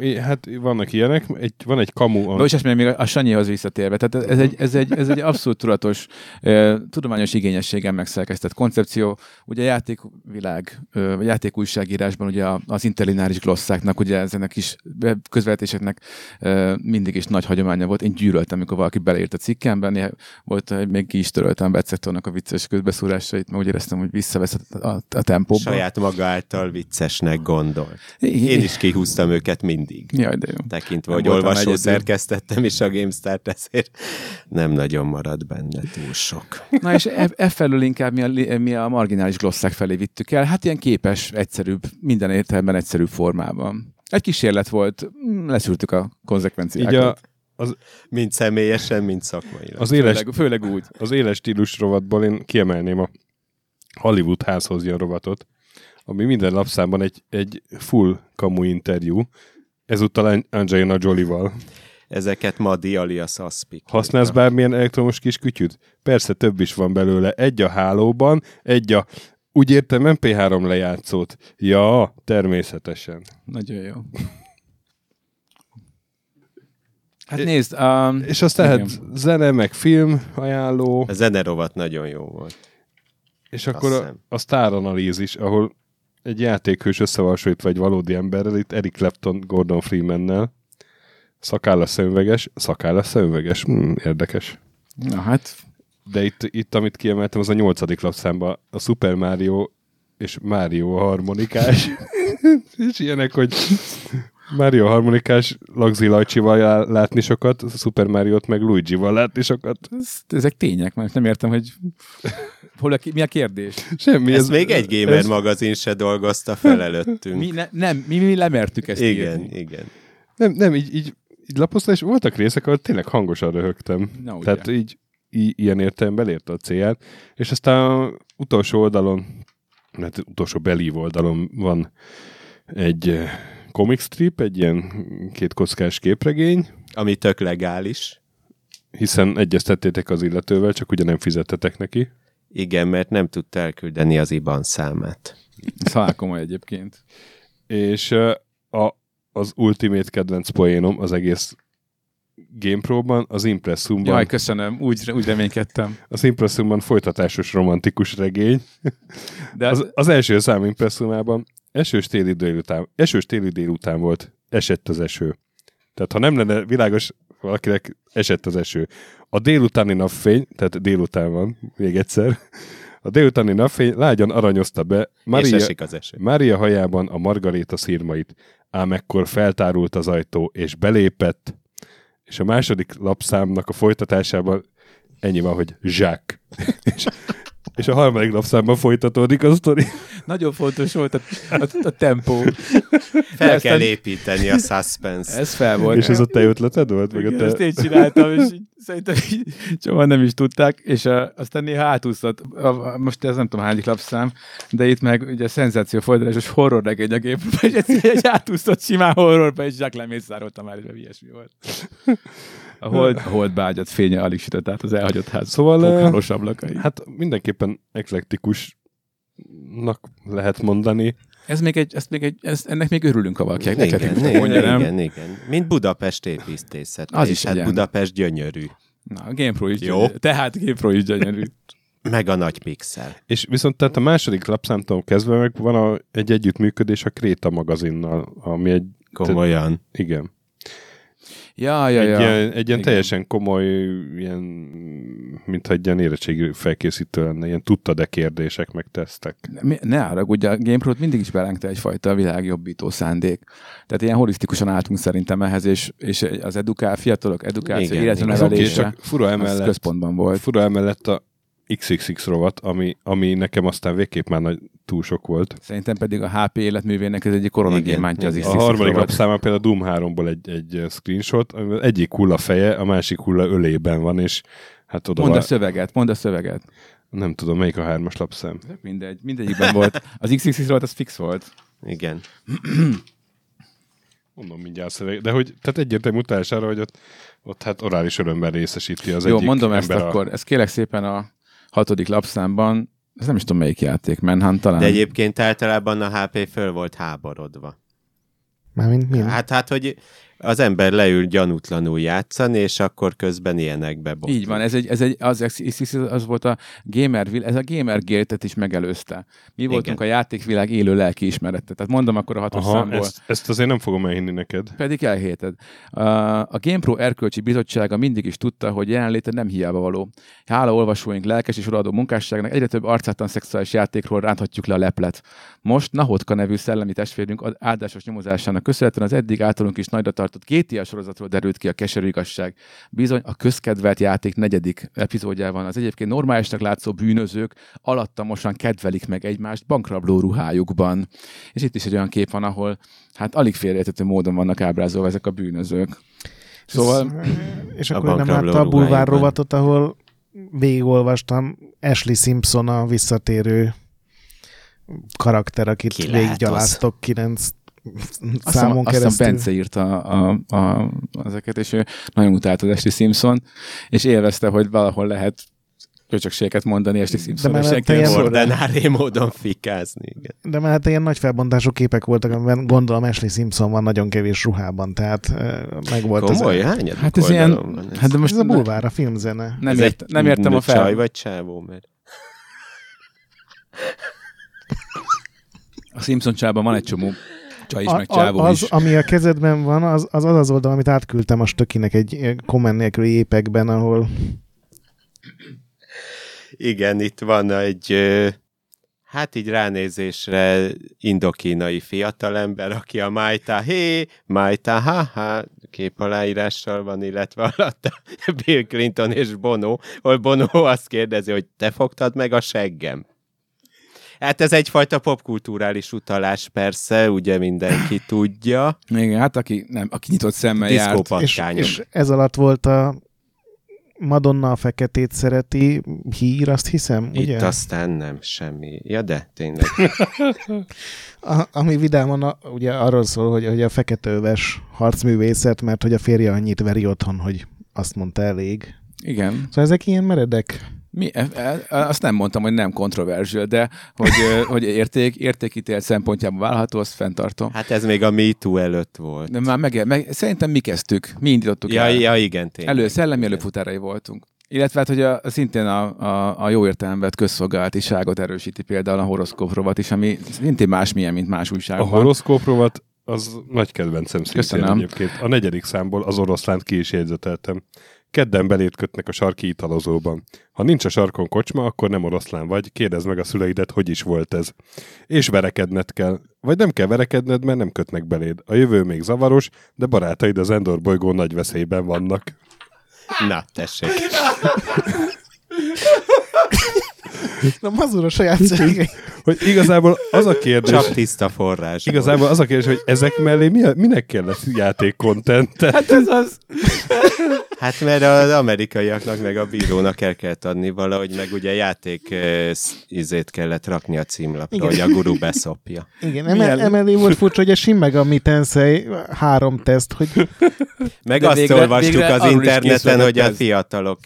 is. hát, hát vannak ilyenek, egy, van egy kamu, Bocs, és még a Sanyihoz visszatérve, tehát ez egy, ez egy, ez egy abszolút tudatos, eh, tudományos igényességen megszerkesztett koncepció. Ugye a játékvilág, eh, a játékújságírásban ugye a- az interlináris glosszáknak, ugye ezenek is közvetítéseknek eh, mindig is nagy hagyománya volt. Én gyűlöltem, amikor valaki beleírt a cikkemben, volt, hogy még ki is töröltem Becettónak a vicces közbeszúrásait, mert úgy éreztem, hogy visszavesz a, a, a tempóba. saját maga által viccesnek gondolt. Én is kihúztam őket mindig. Jaj, de jó. Tekintve, Nem hogy olvasó egyedül. szerkesztettem is a GameStar-t, ezért nem nagyon marad benne túl sok. Na és e, e felől inkább mi a, mi a marginális glosszák felé vittük el. Hát ilyen képes, egyszerűbb, minden értelemben egyszerűbb formában. Egy kísérlet volt, leszűrtük a konzekvenciákat. így a, Mind személyesen, mind szakmailag. az éles, főleg, főleg úgy. az éles stílus rovatból én kiemelném a Hollywood házhoz jön rovatot, ami minden lapszámban egy, egy full kamu interjú, ezúttal Angelina Jolie-val. Ezeket Madi alias Aspik. Használsz bármilyen elektromos kis kütyüt? Persze több is van belőle. Egy a hálóban, egy a úgy értem MP3 lejátszót. Ja, természetesen. Nagyon jó. Hát nézd, um, És azt lehet zene, meg film ajánló, A zenerovat nagyon jó volt. és akkor a, a sztáranalízis, ahol egy játékhős összevalsóítva egy valódi emberrel, itt Eric Clapton, Gordon Freemannel, szakálla szemüveges, szakálla szemüveges, hmm, érdekes. Na hát, De itt, itt, amit kiemeltem, az a nyolcadik lapszámba a Super Mario és Mario harmonikás. [LAUGHS] és ilyenek, hogy Mario harmonikás Lagzi Lajcsival látni sokat, a Super Mario-t meg Luigi-val látni sokat. ez, ezek tények, mert nem értem, hogy hol a, mi a kérdés. Semmi. Ez még egy gamer ez, magazin se dolgozta fel előttünk. Mi, ne, nem, mi, mi lemertük ezt igen, írni. igen. Nem, nem így, így, így lapoztam, és voltak részek, ahol tényleg hangosan röhögtem. Na, ugye. Tehát így, í- ilyen értelemben elérte a célját. És aztán a utolsó oldalon, hát utolsó belív oldalon van egy eh, comic strip, egy ilyen kétkockás képregény, Ami tök legális. hiszen egyeztettétek az illetővel, csak ugye nem fizettetek neki. Igen, mert nem tudta elküldeni az IBAN számát. Ez halál komoly egyébként. És a, az ultimate kedvenc poénom az egész GamePro-ban, az Impressumban, Jaj, köszönöm, úgy, úgy reménykedtem. az Impressumban folytatásos romantikus regény, De Az, az első szám impresszumában esős téli délután, esős téli délután volt, esett az eső. Tehát ha nem lenne világos, valakinek esett az eső. A délutáni napfény, tehát délután van, még egyszer, a délutáni napfény lágyan aranyozta be Maria. Mária hajában a margaréta szírmait, ám ekkor feltárult az ajtó, és belépett, és a második lapszámnak a folytatásában ennyi van, hogy Jacques. [LAUGHS] és, és a harmadik lapszámban folytatódik a sztori. nagyon fontos volt a, a, a tempó. Fel Aztán- kell építeni a suspense Ez fel volt. És ez a te ötleted volt? Meg a Igen, ezt te... én csináltam, és így, szerintem így sokan nem is tudták, és uh, aztán néha átúszott, a, a, most ez nem tudom hányik lapszám, de itt meg ugye szenzáció fordalásos horror regény a gép, és egyszerűen egy átúszott simán horrorba, és Jack lemészároltam már, és ilyesmi volt. A hold, a hold bágyat fénye alig sütött át az elhagyott ház Szóval, ablakai. Hát mindenképpen eklektikusnak lehet mondani. Ez még egy, ezt még egy, ezt, ennek még örülünk, ha valaki Igen, neked igen, mondja, igen, nem? igen, igen. Mint Budapest építészet. Az is hát egy Budapest gyönyörű. Na, a GamePro is Jó. gyönyörű. Tehát GamePro is gyönyörű. Meg a nagy pixel. És viszont tehát a második lapszámtól kezdve meg van a, egy együttműködés a Kréta magazinnal, ami egy, Komolyan. igen, Ja, ja, egy, ja. ilyen, egy ilyen teljesen komoly, ilyen, mintha egy ilyen érettségi felkészítő lenne, ilyen tudtad-e kérdések, meg tesztek. Mi- ne haragudj, a GamePro-t mindig is belengte egyfajta világjobbító szándék. Tehát ilyen holisztikusan álltunk szerintem ehhez, és, és az edukál, fiatalok edukáció, Igen, illetve igen. Az oké, nevelése, csak fura emellett, központban volt. fura emellett a XXX rovat, ami, ami nekem aztán végképp már nagy, túl sok volt. Szerintem pedig a HP életművének ez egyik koronagémántja az is. A harmadik lapszámán például a Doom 3-ból egy, egy screenshot, amivel egyik hulla feje, a másik hulla ölében van, és hát oda Mondd a szöveget, mondd a szöveget. nem tudom, melyik a hármas lapszám. Mindegy, mindegyikben volt. Az XXX volt, az fix volt. Igen. [CLEARS THROAT] Mondom mindjárt a szöveg, de hogy, tehát egyértelmű utálására, hogy ott, ott hát orális örömben részesíti az Jó, egyik mondom ezt ember akkor. Ezt kérlek szépen a hatodik lapszámban, ez nem is tudom melyik játék, Manhunt talán. De egyébként általában a HP föl volt háborodva. Mármint mi? Hát, hát, hogy az ember leül gyanútlanul játszani, és akkor közben ilyenekbe bot. Így van, ez, egy, ez egy, az, XXX az volt a gamer, ez a gamer gate is megelőzte. Mi voltunk a játékvilág élő lelkiismerete. Tehát mondom akkor a hatos Aha, számból. ezt, ezt azért nem fogom elhinni neked. Pedig elhéted. A, GamePro erkölcsi bizottsága mindig is tudta, hogy jelenléte nem hiába való. Hála olvasóink lelkes és odaadó munkásságnak egyre több arcátlan szexuális játékról ránthatjuk le a leplet. Most Nahotka nevű szellemi testvérünk áldásos nyomozásának köszönhetően az eddig általunk is nagyra tartott GTA sorozatról derült ki a keserű igazság. Bizony a közkedvelt játék negyedik epizódjában az egyébként normálisnak látszó bűnözők alattamosan kedvelik meg egymást bankrabló ruhájukban. És itt is egy olyan kép van, ahol hát alig félreérthető módon vannak ábrázolva ezek a bűnözők. Szóval [CLEARS THROAT] És A akkor nem látta a bulvár rovatot, ahol végigolvastam Ashley Simpson a visszatérő karakter, akit végiggyaláztok kilenc számon azt hiszem keresztül. Bence írta a, a, a, ezeket, és ő nagyon utálta az Ashley Simpson, és élvezte, hogy valahol lehet köcsökséget mondani, és Simpson, és senki nem ilyen-. Ordenáré módon fikázni. Igen. De mert ilyen nagy felbontású képek voltak, amiben gondolom Ashley Simpson van nagyon kevés ruhában, tehát eh, meg volt Komoly, az... hányadik Hát ez ilyen, ez? hát de most Ez a bulvár, a filmzene. nem, Ez ért, nem értem a Csaj fel. vagy csávó, mert A Simpson csában van egy csomó csaj is, A- meg csávó az, is. ami a kezedben van, az az, az az oldal, amit átküldtem a stökinek egy eh, komment nélküli épekben, ahol igen, itt van egy hát így ránézésre indokínai fiatalember, aki a Maita hé, Maita ha-ha kép aláírással van, illetve alatta [LAUGHS] Bill Clinton és Bono, ahol Bono azt kérdezi, hogy te fogtad meg a seggem? Hát ez egyfajta popkulturális utalás persze, ugye mindenki [CLEARS THROAT] tudja. Igen, hát aki, nem, aki nyitott szemmel járt. és, és ez alatt volt a Madonna a feketét szereti hír, azt hiszem, Itt ugye? aztán nem semmi. Ja, de tényleg. [LAUGHS] A, ami vidáman a, ugye arról szól, hogy, hogy a feketeöves harcművészet, mert hogy a férje annyit veri otthon, hogy azt mondta elég. Igen. Szóval ezek ilyen meredek. Mi, e, e, azt nem mondtam, hogy nem kontroverziál, de hogy, [LAUGHS] hogy érték, értékítélt szempontjából vállalható, azt fenntartom. Hát ez még a MeToo előtt volt. De már meg, meg, szerintem mi kezdtük, mi indítottuk Ja, el. ja, igen, tényleg. Elő, szellemi Igen. előfutárai voltunk. Illetve hát, hogy a, szintén a, a, a jó értelemben közszolgálatiságot erősíti például a horoszkóp rovat is, ami szintén másmilyen, mint más A újságban. horoszkóp rovat az nagy kedvencem szintén Köszönöm. egyébként. A negyedik számból az oroszlánt ki is jegyzeteltem. Kedden belét kötnek a sarki italozóban. Ha nincs a sarkon kocsma, akkor nem oroszlán vagy, kérdezd meg a szüleidet, hogy is volt ez. És verekedned kell. Vagy nem kell verekedned, mert nem kötnek beléd. A jövő még zavaros, de barátaid az Endor bolygón nagy veszélyben vannak. Na, tessék. Na, mazur a saját [LAUGHS] szövegei. Hogy igazából az a kérdés, Csak tiszta forrás. igazából az a kérdés, hogy ezek mellé mi a, minek kellett játékkontent? Hát ez az. Hát mert az amerikaiaknak meg a bírónak el kellett adni valahogy, meg ugye játék izét kellett rakni a címlapra, Igen. hogy a guru beszopja. Igen, emel, emellé volt furcsa, hogy a Shin Megami Tensei három teszt, hogy Meg De azt végre- olvastuk végre az interneten, hogy a fiatalok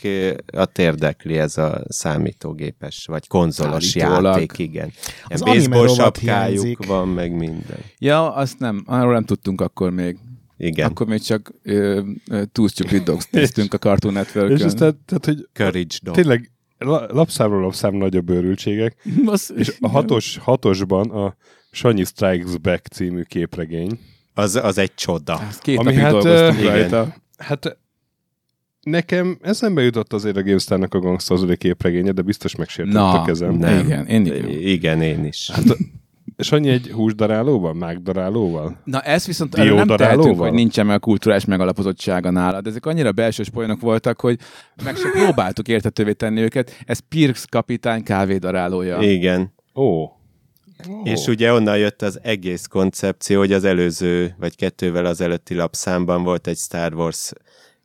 a érdekli ez a számítógépes, vagy konzolos Állítólag. játék, igen. Az baseball sapkájuk van, meg minden. Ja, azt nem, arról nem tudtunk akkor még. Igen, Akkor még csak ö, ö, Two Stupid Dogs [LAUGHS] néztünk a Cartoon network És aztán, tehát, hogy Courage Dog. tényleg la- lapszámról lapszám nagyobb őrültségek, [LAUGHS] és a hatos, hatosban a Sanyi Strikes Back című képregény. Az, az egy csoda. Két Ami napig hát, rajta. Hát nekem eszembe jutott azért a GameStar-nak a Gangsta képregénye, de biztos megsértett Na, a kezem. nem. igen, én igen. Igen, én is. Hát, Sanyi egy húsdarálóval, mágdarálóval? Na ezt viszont nem tehetünk, hogy nincsen meg a kulturális megalapozottsága nálad. Ezek annyira belsős poénok voltak, hogy meg se próbáltuk értetővé tenni őket. Ez Pirks kapitány kávédarálója. Igen. Ó. Oh. És ugye onnan jött az egész koncepció, hogy az előző, vagy kettővel az előtti lapszámban volt egy Star Wars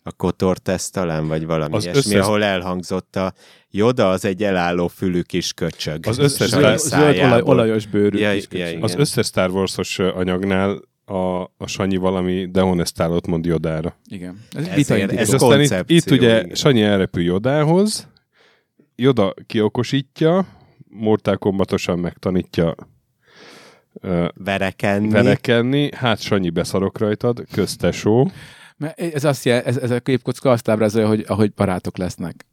a Kotor teszt talán, vagy valami Az ilyesmi, összes- ahol elhangzott a Yoda az egy elálló fülű kis köcsög. Az összes Star- Zöld olaj, olajos bőrű. Ja, kis ja, köcsög. igen. Az összes Star Wars-os anyagnál a, a Sanyi valami dehonestálót mond Jodára. Igen. Ez ez És indító. a aztán itt, koncepció, itt ugye igen. Sanyi elrepül Jodához, Joda kiokosítja, Mortal Kombatosan megtanítja ö, Verekenni. verekenni, hát Sanyi beszarok rajtad, köztesó. Mert ez, azt jel, ez, ez a képkocka azt ábrázolja, hogy ahogy barátok lesznek.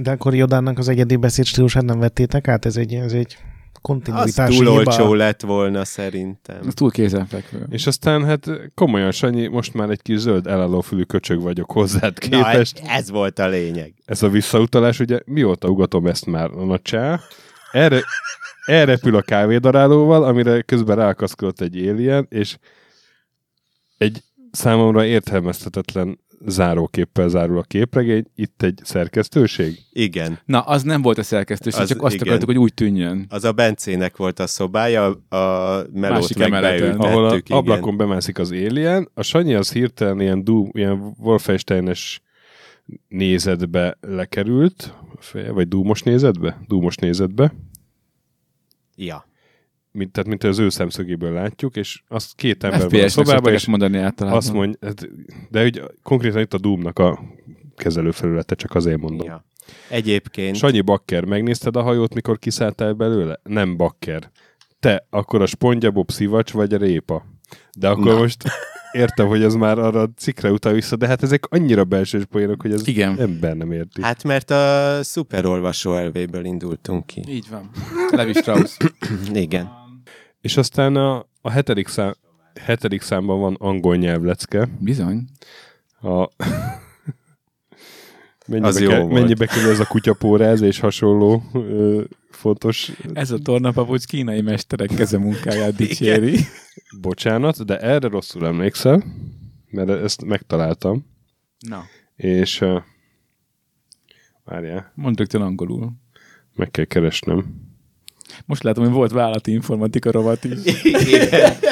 de akkor Jodának az egyedi beszédstílusát nem vettétek át? Ez egy, ez egy Az kontinuitási túl hiba. olcsó lett volna szerintem. Ez túl kézenfekvő. És aztán hát komolyan Sanyi, most már egy kis zöld elállófülű köcsög vagyok hozzád képest. Na, ez volt a lényeg. Ez a visszautalás, ugye mióta ugatom ezt már a csá, erre, elrepül a kávédarálóval, amire közben ráakaszkodott egy alien, és egy számomra értelmezhetetlen záróképpel zárul a képregény, itt egy szerkesztőség. Igen. Na, az nem volt a szerkesztőség, Az csak azt igen. akartuk, hogy úgy tűnjön. Az a Bencének volt a szobája, a melót Másik meg emeleten. ahol a igen. ablakon bemászik az alien, a Sanyi az hirtelen ilyen, Doom, ilyen Wolfenstein-es nézetbe lekerült, vagy dúmos nézetbe? Dúmos nézetbe. Ja. Mint, tehát mint az ő szemszögéből látjuk, és azt két ember van a szobában, és mondani általában. azt mondja, hát, de hogy konkrétan itt a Doom-nak a kezelőfelülete, csak azért mondom. ja. Egyébként Sanyi Bakker, megnézted a hajót, mikor kiszálltál belőle? Nem Bakker. Te, akkor a spongyabob szivacs vagy a répa? De akkor Na. most értem, hogy ez már arra a cikkre utal vissza, de hát ezek annyira belsős poénok, hogy ez Igen. ember nem érti. Hát, Hát mert a szuperolvasó elvéből indultunk ki. Így van. Levi Strauss. Igen. És aztán a, a hetedik, szám, hetedik számban van angol nyelvlecke. Bizony. A... [LAUGHS] mennyibe, Az kell, mennyibe kerül ez a kutyapóráz és hasonló ö, fontos Ez a tornapapucs kínai mesterek kezemunkáját dicséri. bocsánat, de erre rosszul emlékszel, mert ezt megtaláltam, Na, és uh, várjál, mondd rögtön angolul. meg kell keresnem. Most látom, hogy volt vállalati informatika rovat is. [LAUGHS]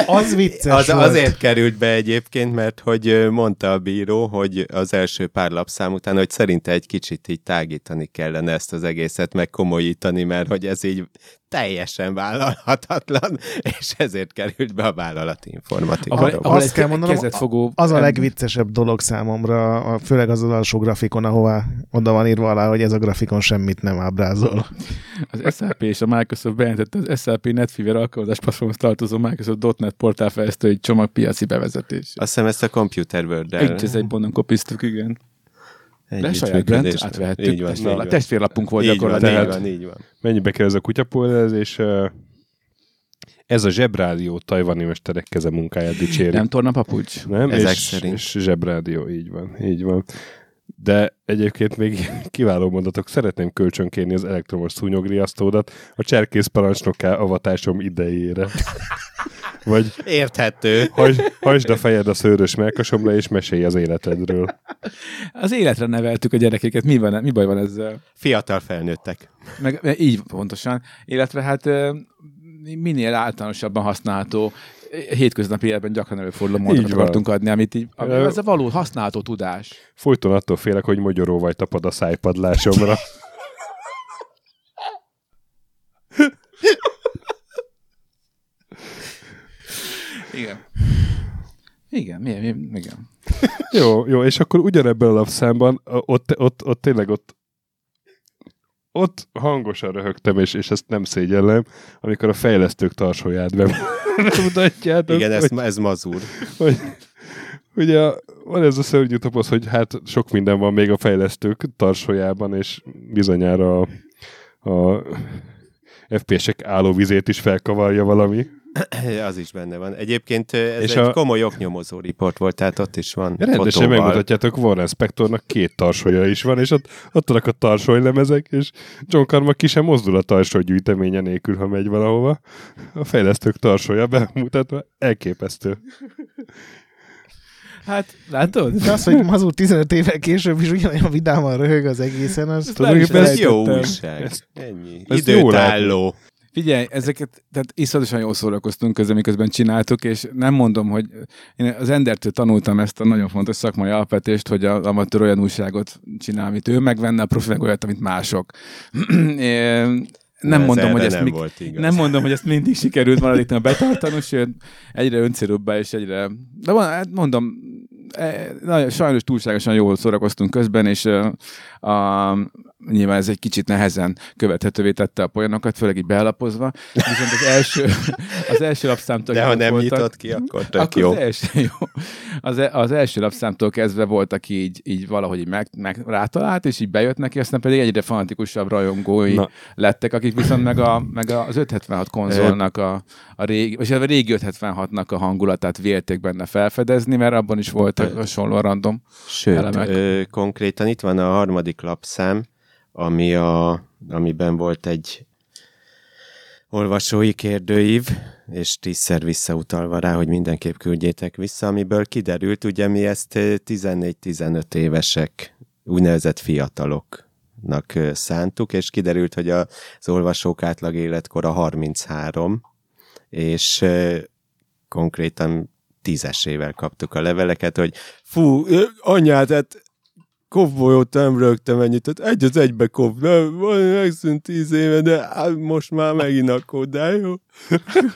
Az vicces Az, volt. azért került be egyébként, mert hogy mondta a bíró, hogy az első pár lapszám után, hogy szerinte egy kicsit így tágítani kellene ezt az egészet, meg komolyítani, mert hogy ez így teljesen vállalhatatlan, [LAUGHS] és ezért került be a vállalati informatika. Ahol, ahol azt kell mondanom, kezetfogó... Az a legviccesebb dolog számomra, a, főleg az az alsó grafikon, ahová oda van írva alá, hogy ez a grafikon semmit nem ábrázol. Az SAP és a Microsoft bejelentette az SAP NetFever alkalmazás platformhoz tartozó Microsoft .NET portálfejlesztői csomag piaci bevezetés. Azt hiszem ezt a Computer world Egy az egy ponton kopiztuk, igen. De saját brand, átvehettük. Így van, így Testvérlap- van. Testvérlapunk volt Így van, gyakorlatilag. így van, így van. Mennyibe kerül ez a kutyapóráz, és uh, ez a zsebrádió tajvani mesterek keze munkáját dicséri. Nem torna papucs? Nem? Ezek és, szerint. és zsebrádió, így van, így van. De egyébként még [LAUGHS] kiváló mondatok. Szeretném kölcsönkérni az elektromos szúnyogriasztódat a cserkész parancsnoká avatásom idejére. [LAUGHS] Vagy Érthető. hagy, hagyd a fejed a szőrös melkasomra, és mesélj az életedről. Az életre neveltük a gyerekeket. Mi, van, mi baj van ezzel? Fiatal felnőttek. Meg, így pontosan. Illetve hát minél általánosabban használható, hétköznapi életben gyakran előforduló mondatot van. akartunk adni, amit így, ami, ez a való használható tudás. Folyton attól félek, hogy mogyoróvaj tapad a szájpadlásomra. [LAUGHS] Igen. Igen, mi, mi, igen. Jó, jó, és akkor ugyanebben a lapszámban, ott, ott, ott tényleg ott ott hangosan röhögtem, és, és ezt nem szégyellem, amikor a fejlesztők tarsóját [LAUGHS] bemutatjátok, Igen, ez, hogy, ez mazur. hogy ugye van ez a szörnyű toposz, hogy hát sok minden van még a fejlesztők tarsójában, és bizonyára a, a FPS-ek állóvizét is felkavarja valami. [CLEARS THROAT] Az is benne van. Egyébként ez És egy a- komoly oknyomozó riport volt, tehát ott is van Rendesen fotóval. megmutatjátok, Warren Spectornak két tarsója is van, és ott, ott vannak a tarsonylemezek, és John Carmack ki sem mozdul a tarsony gyűjteménye nélkül, ha megy valahova. A fejlesztők tarsója bemutatva elképesztő. Hát, látod? De az, hogy Mazur 15 évvel később is ugyanolyan vidáman röhög az egészen, az nem tulajdonképpen is Ez jó újság. Ez- Ennyi. ez jó Időtálló. Figyelj, ezeket, tehát iszonyatosan jól szórakoztunk közben, miközben csináltuk, és nem mondom, hogy én az Endertől tanultam ezt a nagyon fontos szakmai alapvetést, hogy az amatőr olyan újságot csinál, amit ő megvenne, a profi meg olyat, amit mások. [CLEARS THROAT] Nem Ez mondom, hogy ezt nem volt igaz. nem mondom, hogy ezt mindig sikerült maradékni a betartani, sőt, egyre öncélúbbá és egyre... De van, hát mondom, e, nagyon, sajnos túlságosan jól szórakoztunk közben, és a, nyilván ez egy kicsit nehezen követhetővé tette a poénokat, főleg így bealapozva. Viszont az első, az első lapszámtól De ha nem voltak, nyitott ki, akkor tök akkor jó. Az első, jó. Az, e- az első lapszámtól kezdve volt, aki így, így valahogy így meg, meg rátalált, és így bejött neki, aztán pedig egyre fanatikusabb rajongói Na. lettek, akik viszont meg, a, meg az 576 konzolnak a, a régi, vagy a régi 576-nak a hangulatát vélték benne felfedezni, mert abban is volt hasonló random. Sőt, elemek. ö, konkrétan itt van a harmadik lapszám, ami a, amiben volt egy olvasói kérdőív, és tízszer visszautalva rá, hogy mindenképp küldjétek vissza, amiből kiderült, ugye mi ezt ö, 14-15 évesek, úgynevezett fiataloknak ö, szántuk, és kiderült, hogy az olvasók átlag életkora 33, és ö, konkrétan tízesével kaptuk a leveleket, hogy fú, anyád, hát kovbolyot nem rögtem ennyit, tehát egy az egybe kov, de van, megszűnt tíz éve, de hát most már megint akkor, de jó.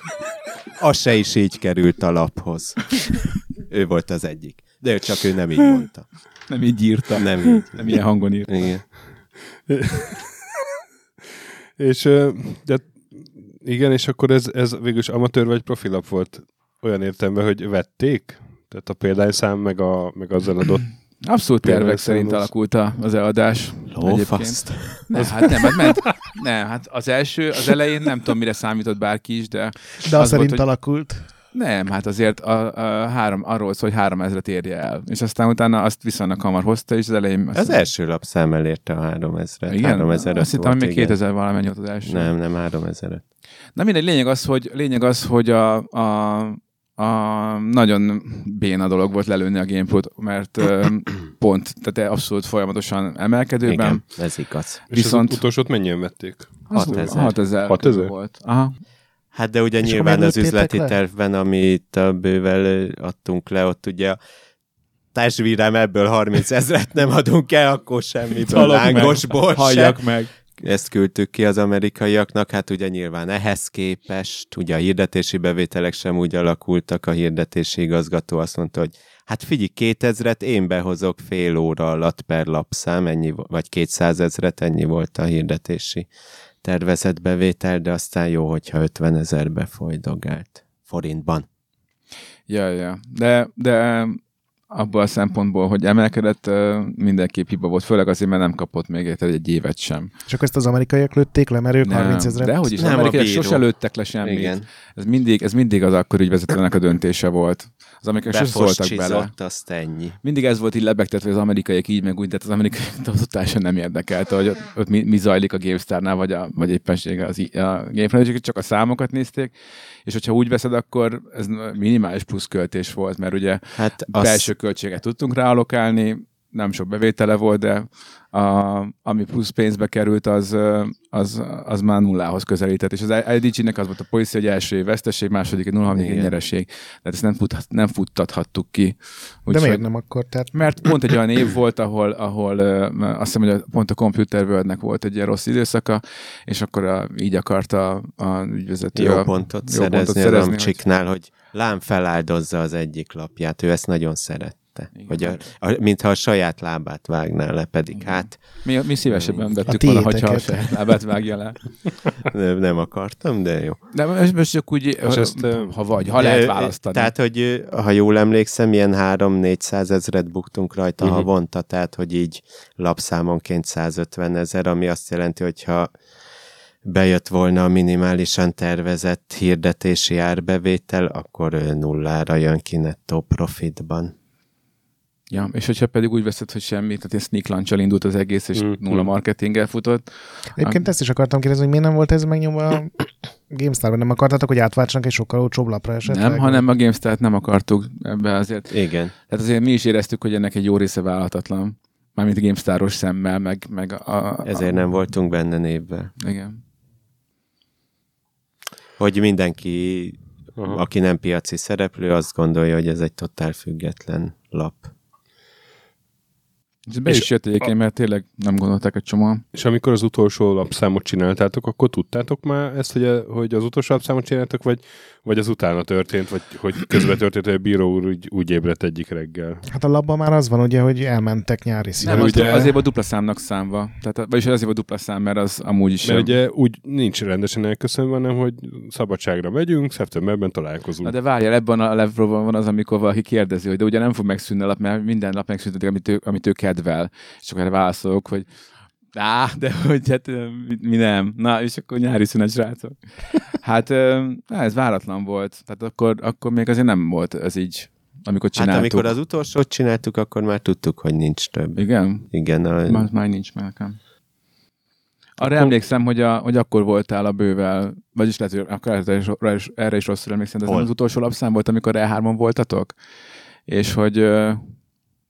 [LAUGHS] Az se is így került a laphoz. Ő volt az egyik. De ő csak ő nem így mondta. Nem így írta. Nem így. Nem ilyen hangon írt. Igen. [LAUGHS] és de igen, és akkor ez, ez végülis amatőr vagy profilap volt olyan értelemben, hogy vették? Tehát a példányszám meg, a, meg azzal adott Abszolút tervek szerint alakult a- az eladás. Lófaszt. [LAUGHS] Nem, hát nem, hát ment. Nem, hát az első, az elején nem tudom, mire számított bárki is, de De Az az szerint volt, hogy- alakult. nem, hát azért a, a három, arról szól, hogy három ezret érje el. És aztán utána azt viszonylag hamar hozta, és az elején... Azt Az első lapszám elérte a 3000-et. igen, 3000 azt hittem, hogy még igen. 2000 valamennyi volt az első. Nem, nem 3000 Na mindegy, lényeg az, hogy, lényeg az, hogy a, a, a nagyon béna dolog volt lelőni a GamePro-t, mert pont, tehát abszolút folyamatosan emelkedőben. Igen, ez igaz. És Viszont- az utolsót mennyien vették? Az 6000. 6000 6000? körül volt. Aha. Hát de ugye És nyilván az üzleti le? tervben, amit a bővel adtunk le, ott ugye a társvírám ebből 30 ezret nem adunk el, akkor semmiből meg. lángosból se. Halljak meg. Ezt küldtük ki az amerikaiaknak, hát ugye nyilván ehhez képest, ugye a hirdetési bevételek sem úgy alakultak, a hirdetési igazgató azt mondta, hogy hát figyelj, 2000-et én behozok fél óra alatt per lapszám, ennyi, vagy 200 ezret, ennyi volt a hirdetési tervezett bevétel, de aztán jó, hogyha 50 ezerbe folydogált forintban. Ja, ja. De, de abból a szempontból, hogy emelkedett, mindenképp hiba volt, főleg azért, mert nem kapott még érted egy évet sem. És akkor ezt az amerikaiak lőtték le, mert ők 30 ezeret. De hogy is, Nem, nem, amerikaiak bíró. sose lőttek le semmit. Igen. Ez mindig, ez mindig az akkor ügyvezetőnek a döntése volt. Az amerikaiak sose szóltak bele. Azt ennyi. Mindig ez volt így lebegtetve, hogy az amerikaiak így, meg úgy, de hát az amerikaiak [LAUGHS] totálisan nem érdekelte, hogy ott, ott mi, mi, zajlik a GameStar-nál, vagy, a, vagy éppenséggel az, a GameFly, csak a számokat nézték, és hogyha úgy veszed, akkor ez minimális pluszköltés volt, mert ugye Hát belső költséget tudtunk ráalokálni, nem sok bevétele volt, de a, ami plusz pénzbe került, az, az, az már nullához közelített. És az IDG-nek az volt a policy, hogy első év veszteség, második nulla, harmadik Igen. nyereség. Tehát ezt nem, futhat, nem futtathattuk ki. De Úgyhogy- miért nem akkor? Tehát mert pont egy olyan év volt, ahol, ahol azt hiszem, hogy a, pont a Computer World-nek volt egy ilyen rossz időszaka, és akkor a, így akarta a ügyvezető jó a, pontot jó szerezni, pontot szerezni, Amcsiknál, hogy lám feláldozza az egyik lapját, ő ezt nagyon szerette. Igen. Hogy a, a, mintha a saját lábát vágná le, pedig Igen. hát Mi, mi szívesebben vettük volna, hogyha a saját lábát vágja le. [LAUGHS] nem, nem akartam, de jó. De most, most csak úgy, És ha, ezt, ha vagy, ha lehet választani. Tehát, hogy ha jól emlékszem, ilyen 3-400 ezeret buktunk rajta uh-huh. havonta, tehát, hogy így lapszámonként 150 ezer, ami azt jelenti, hogyha bejött volna a minimálisan tervezett hirdetési árbevétel, akkor ö, nullára jön ki nettó profitban. Ja, és hogyha pedig úgy veszed, hogy semmi, tehát ilyen sneak launch indult az egész, és Mhm. nulla marketinggel futott. Egyébként ezt is akartam kérdezni, hogy miért nem volt ez megnyomva a GameStar-ban? Nem akartatok, hogy átváltsanak egy sokkal olcsóbb lapra esetleg? Nem, hanem a GameStar-t nem akartuk ebbe azért. Igen. Tehát azért mi is éreztük, hogy ennek egy jó része vállalhatatlan. Mármint a GameStar-os szemmel, meg, meg a, a, Ezért nem voltunk benne névvel. Igen. Hogy mindenki, Aha. aki nem piaci szereplő, azt gondolja, hogy ez egy totál független lap. És be És is jött egyébként, mert tényleg nem gondolták egy csomóan. És amikor az utolsó lapszámot csináltátok, akkor tudtátok már ezt, hogy, a, hogy az utolsó lapszámot csináltak, vagy, vagy az utána történt, vagy hogy közben történt, hogy a bíró úr úgy, úgy ébredt egyik reggel. Hát a labban már az van, ugye, hogy elmentek nyári Nem, színre. az, ugye- azért volt dupla számnak számva. Tehát, vagyis azért volt dupla szám, mert az amúgy is... Mert ugye úgy nincs rendesen elköszönve, hanem hogy szabadságra megyünk, szeptemberben Na találkozunk. de várjál, ebben a levelben van az, amikor valaki kérdezi, hogy de ugye nem fog megszűnni a lap, mert minden nap megszűnik, amit ő, amit ő kedvel. És akkor válaszolok, hogy Á, de hogy hát mi nem. Na, és akkor nyári szünet, srácok. Hát ez váratlan volt. Tehát akkor, akkor még azért nem volt ez így, amikor Hát csináltuk. amikor az utolsót csináltuk, akkor már tudtuk, hogy nincs több. Igen? Igen, a, Már, már nincs meg nekem. Arra emlékszem, hogy, a, hogy akkor voltál a bővel, vagyis lehet, hogy akkor erre is, erre is, rosszul emlékszem, de ez az utolsó lapszám volt, amikor E3-on voltatok? És hogy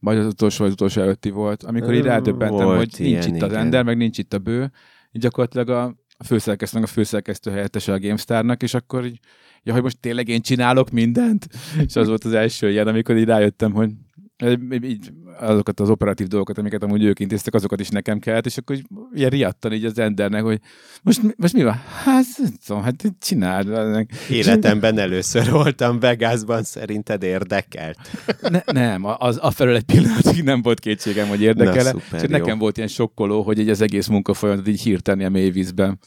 vagy az utolsó, vagy az utolsó előtti volt, amikor így rádöbbentem, hogy nincs ilyen, itt az igen. Ender, meg nincs itt a bő, így gyakorlatilag a, a főszerkesztőnek a főszerkesztő helyettese a GameStar-nak, és akkor így, ja, hogy most tényleg én csinálok mindent? és az volt az első ilyen, amikor így rájöttem, hogy így, azokat az operatív dolgokat, amiket amúgy ők intéztek, azokat is nekem kellett, és akkor így, ilyen riadtan így az endernek, hogy most, mi- most mi van? Hát, nem tudom, hát csináld. Életemben először voltam Vegasban, szerinted érdekelt? Ne, nem, az, afelől egy pillanatig nem volt kétségem, hogy érdekele. Na, szuper, csak jó. nekem volt ilyen sokkoló, hogy így az egész munkafolyamatot így hirtelen a mély vízben.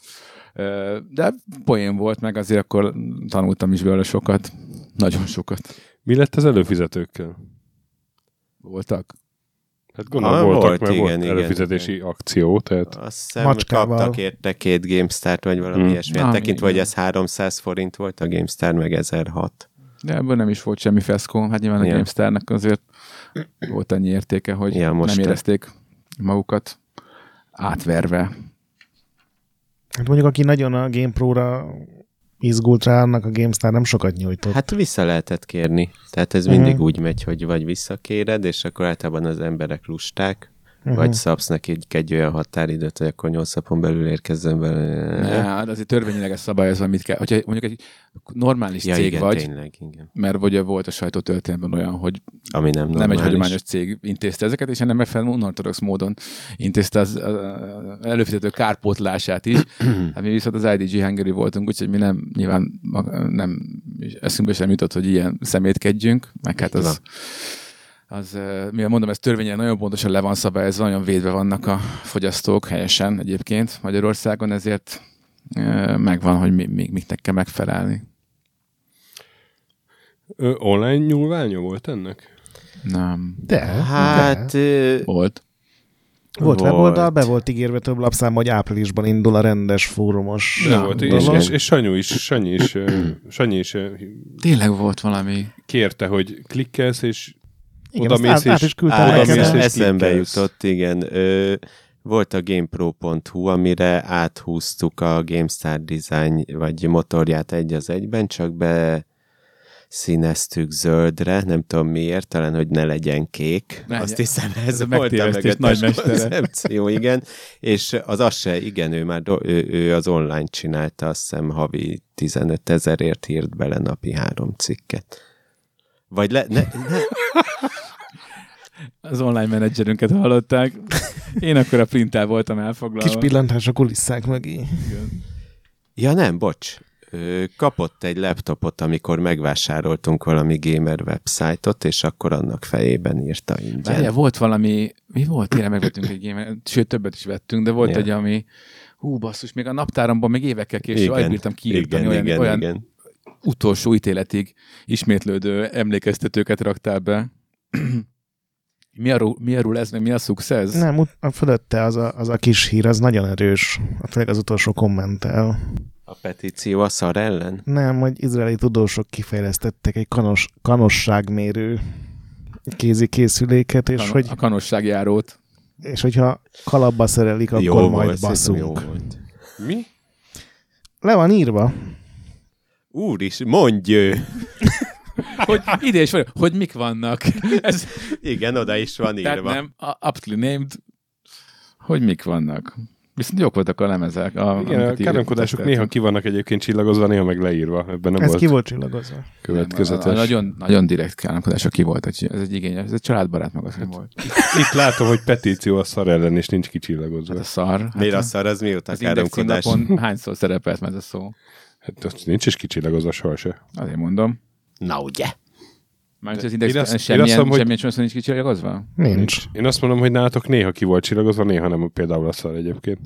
Ö, De poén volt, meg azért akkor tanultam is belőle sokat. Nagyon sokat. Mi lett az előfizetőkkel? Voltak. Hát gondolom Ah, voltak, volt, mert igen, volt igen, előfizetési akció, tehát Azt hiszem, Macskával. kaptak érte két GameStar-t, vagy valami Hmm. ilyesmi. Na, Tekintve, hogy igen. ez 300 forint volt, a GameStar meg 1006. De ebből nem is volt semmi feszkó. Hát nyilván a Ja. GameStar-nak azért volt annyi értéke, hogy Ja, most nem te- érezték magukat átverve. Hát mondjuk, aki nagyon a GamePro-ra izgult rá, annak a GameStar nem sokat nyújtott. Hát vissza lehetett kérni. Tehát ez mindig úgy megy, hogy vagy visszakéred, és akkor általában az emberek lusták, Mhm. vagy szabsz neki egy, egy olyan határidőt, hogy akkor 8 napon belül érkezzen Ne, bele. hát azért törvényileg ez szabályozva, mit kell. Hogyha mondjuk egy normális Ja, cég igen, vagy, tényleg, igen. mert vagy volt a sajtótörténetben olyan, hogy Ami nem normális. nem egy hagyományos cég intézte ezeket, és ennek megfelelően unortodox módon intézte az uh, előfizető kárpótlását is. [CLEARS THROAT] hát mi viszont az IDG Hungary voltunk, úgyhogy mi nem nyilván nem eszünkbe sem jutott, hogy ilyen szemétkedjünk, meg hát az, az mivel mondom, ez törvényen nagyon pontosan le van szabályozva, nagyon védve vannak a fogyasztók helyesen egyébként Magyarországon, ezért megvan, hogy mi, mi, miknek kell megfelelni. Ö, online nyúlványa volt ennek? Nem. De, Hát, de. Volt. Volt volt. weboldal, be volt ígérve több lapszám, hogy áprilisban indul a rendes fórumos Ja, volt, és, és, és Sanyu is, Sanyi is, Sanyi is Tényleg volt valami. kérte, hogy klikkelsz, és Igen, oda mész át, át is küldtem Á, oda neked. mész eszem, és eszembe klikkelsz. jutott, igen. Ö, volt a GamePro.hu, amire áthúztuk a GameStar design, vagy motorját egy az egyben, csak be színeztük zöldre, nem tudom miért, talán, hogy ne legyen kék. Ne, Azt hiszem, Ez ez a volt a nagymestere. koncepció, igen. És az az se, igen, ő már do- ő, ő az online csinálta, azt hiszem havi 15 ezerért írt bele napi három cikket. Vagy le, ne, ne, Az online menedzserünket hallották. Én akkor a printtel voltam elfoglalva. Kis pillantás a kulisszák mögé. Ja nem, bocs. Kapott egy laptopot, amikor megvásároltunk valami gamer websájtot, és akkor annak fejében írta ingyen. Várjál, volt valami, mi volt? Tényleg megvettünk egy game sőt többet is vettünk, de volt Ja. egy, ami hú, basszus, még a naptáramban még évekkel később alig bírtam kiírtani, igen, olyan, igen, olyan igen. utolsó ítéletig ismétlődő emlékeztetőket raktál be. Mi, a, mi a ez, meg mi a success? Nem, a fölötte az a, az a kis hír, az nagyon erős. Főleg az utolsó kommentel. A petíció a szar ellen? Nem, hogy izraeli tudósok kifejlesztettek egy kanos, kanosságmérő kézi készüléket, és, Kan- hogy, A kanosságjárót. és hogyha kalapba szerelik, akkor majd szerintem baszunk. Jó volt. mi? Le van írva. Úr is, mondj! [LAUGHS] Hogy ide is van, hogy mik vannak. Ez, Igen, oda is van tehát írva. nem, a, aptly named, hogy mik vannak. Viszont jók voltak a lemezek. A, Igen, a káromkodások néha ki vannak egyébként csillagozva, néha meg leírva. Ebben nem Ez volt ki volt csillagozva. Nem, következetes. a, a, nagyon, nagyon direkt káromkodás, aki volt. hogy Ez egy igényes, ez egy családbarát magazin volt. Itt látom, hogy petíció a szar ellen, és nincs kicsillagozva. Hát a szar. Hát Miért a szar, az mióta az káromkodás? hányszor szerepelt ez a szó? Hát nincs is kicsillagozva soha se. Azért mondom. Na ugye? Mármint az Én Index azt- én semmilyen, azt mondom, hogy- semmilyen csomószor nincs kicsillagozva? Nincs. Én azt mondom, hogy nálatok néha ki volt csillagozva, néha nem például a szar egyébként.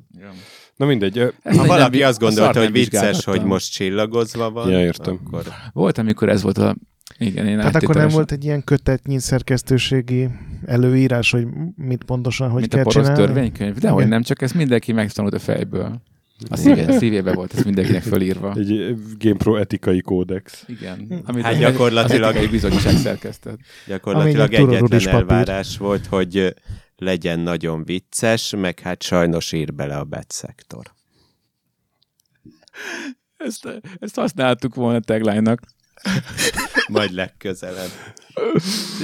Na mindegy, Ezt Ha nem- valaki nem- azt a gondolta, hogy vicces, hogy most csillagozva van, Ja, értem. akkor Volt, amikor ez volt a... Igen, én Tehát akkor nem volt egy ilyen kötetnyi szerkesztőségi előírás, hogy mit pontosan, hogy mint a kell porosz csinálni? törvénykönyv? De hogy Igen. nem, csak ezt mindenki megtanult a fejből. A szíve, szívébe volt ez mindenkinek fölírva. egy GamePro etikai kódex. Igen. Amit Hát gyakorlatilag- etikai bizottság szerkesztett. gyakorlatilag egy egyetlen elvárás volt, hogy legyen nagyon vicces, meg hát sajnos ír bele a bet szektor. Ezt, ezt használtuk volna tagline-nak. Majd legközelebb.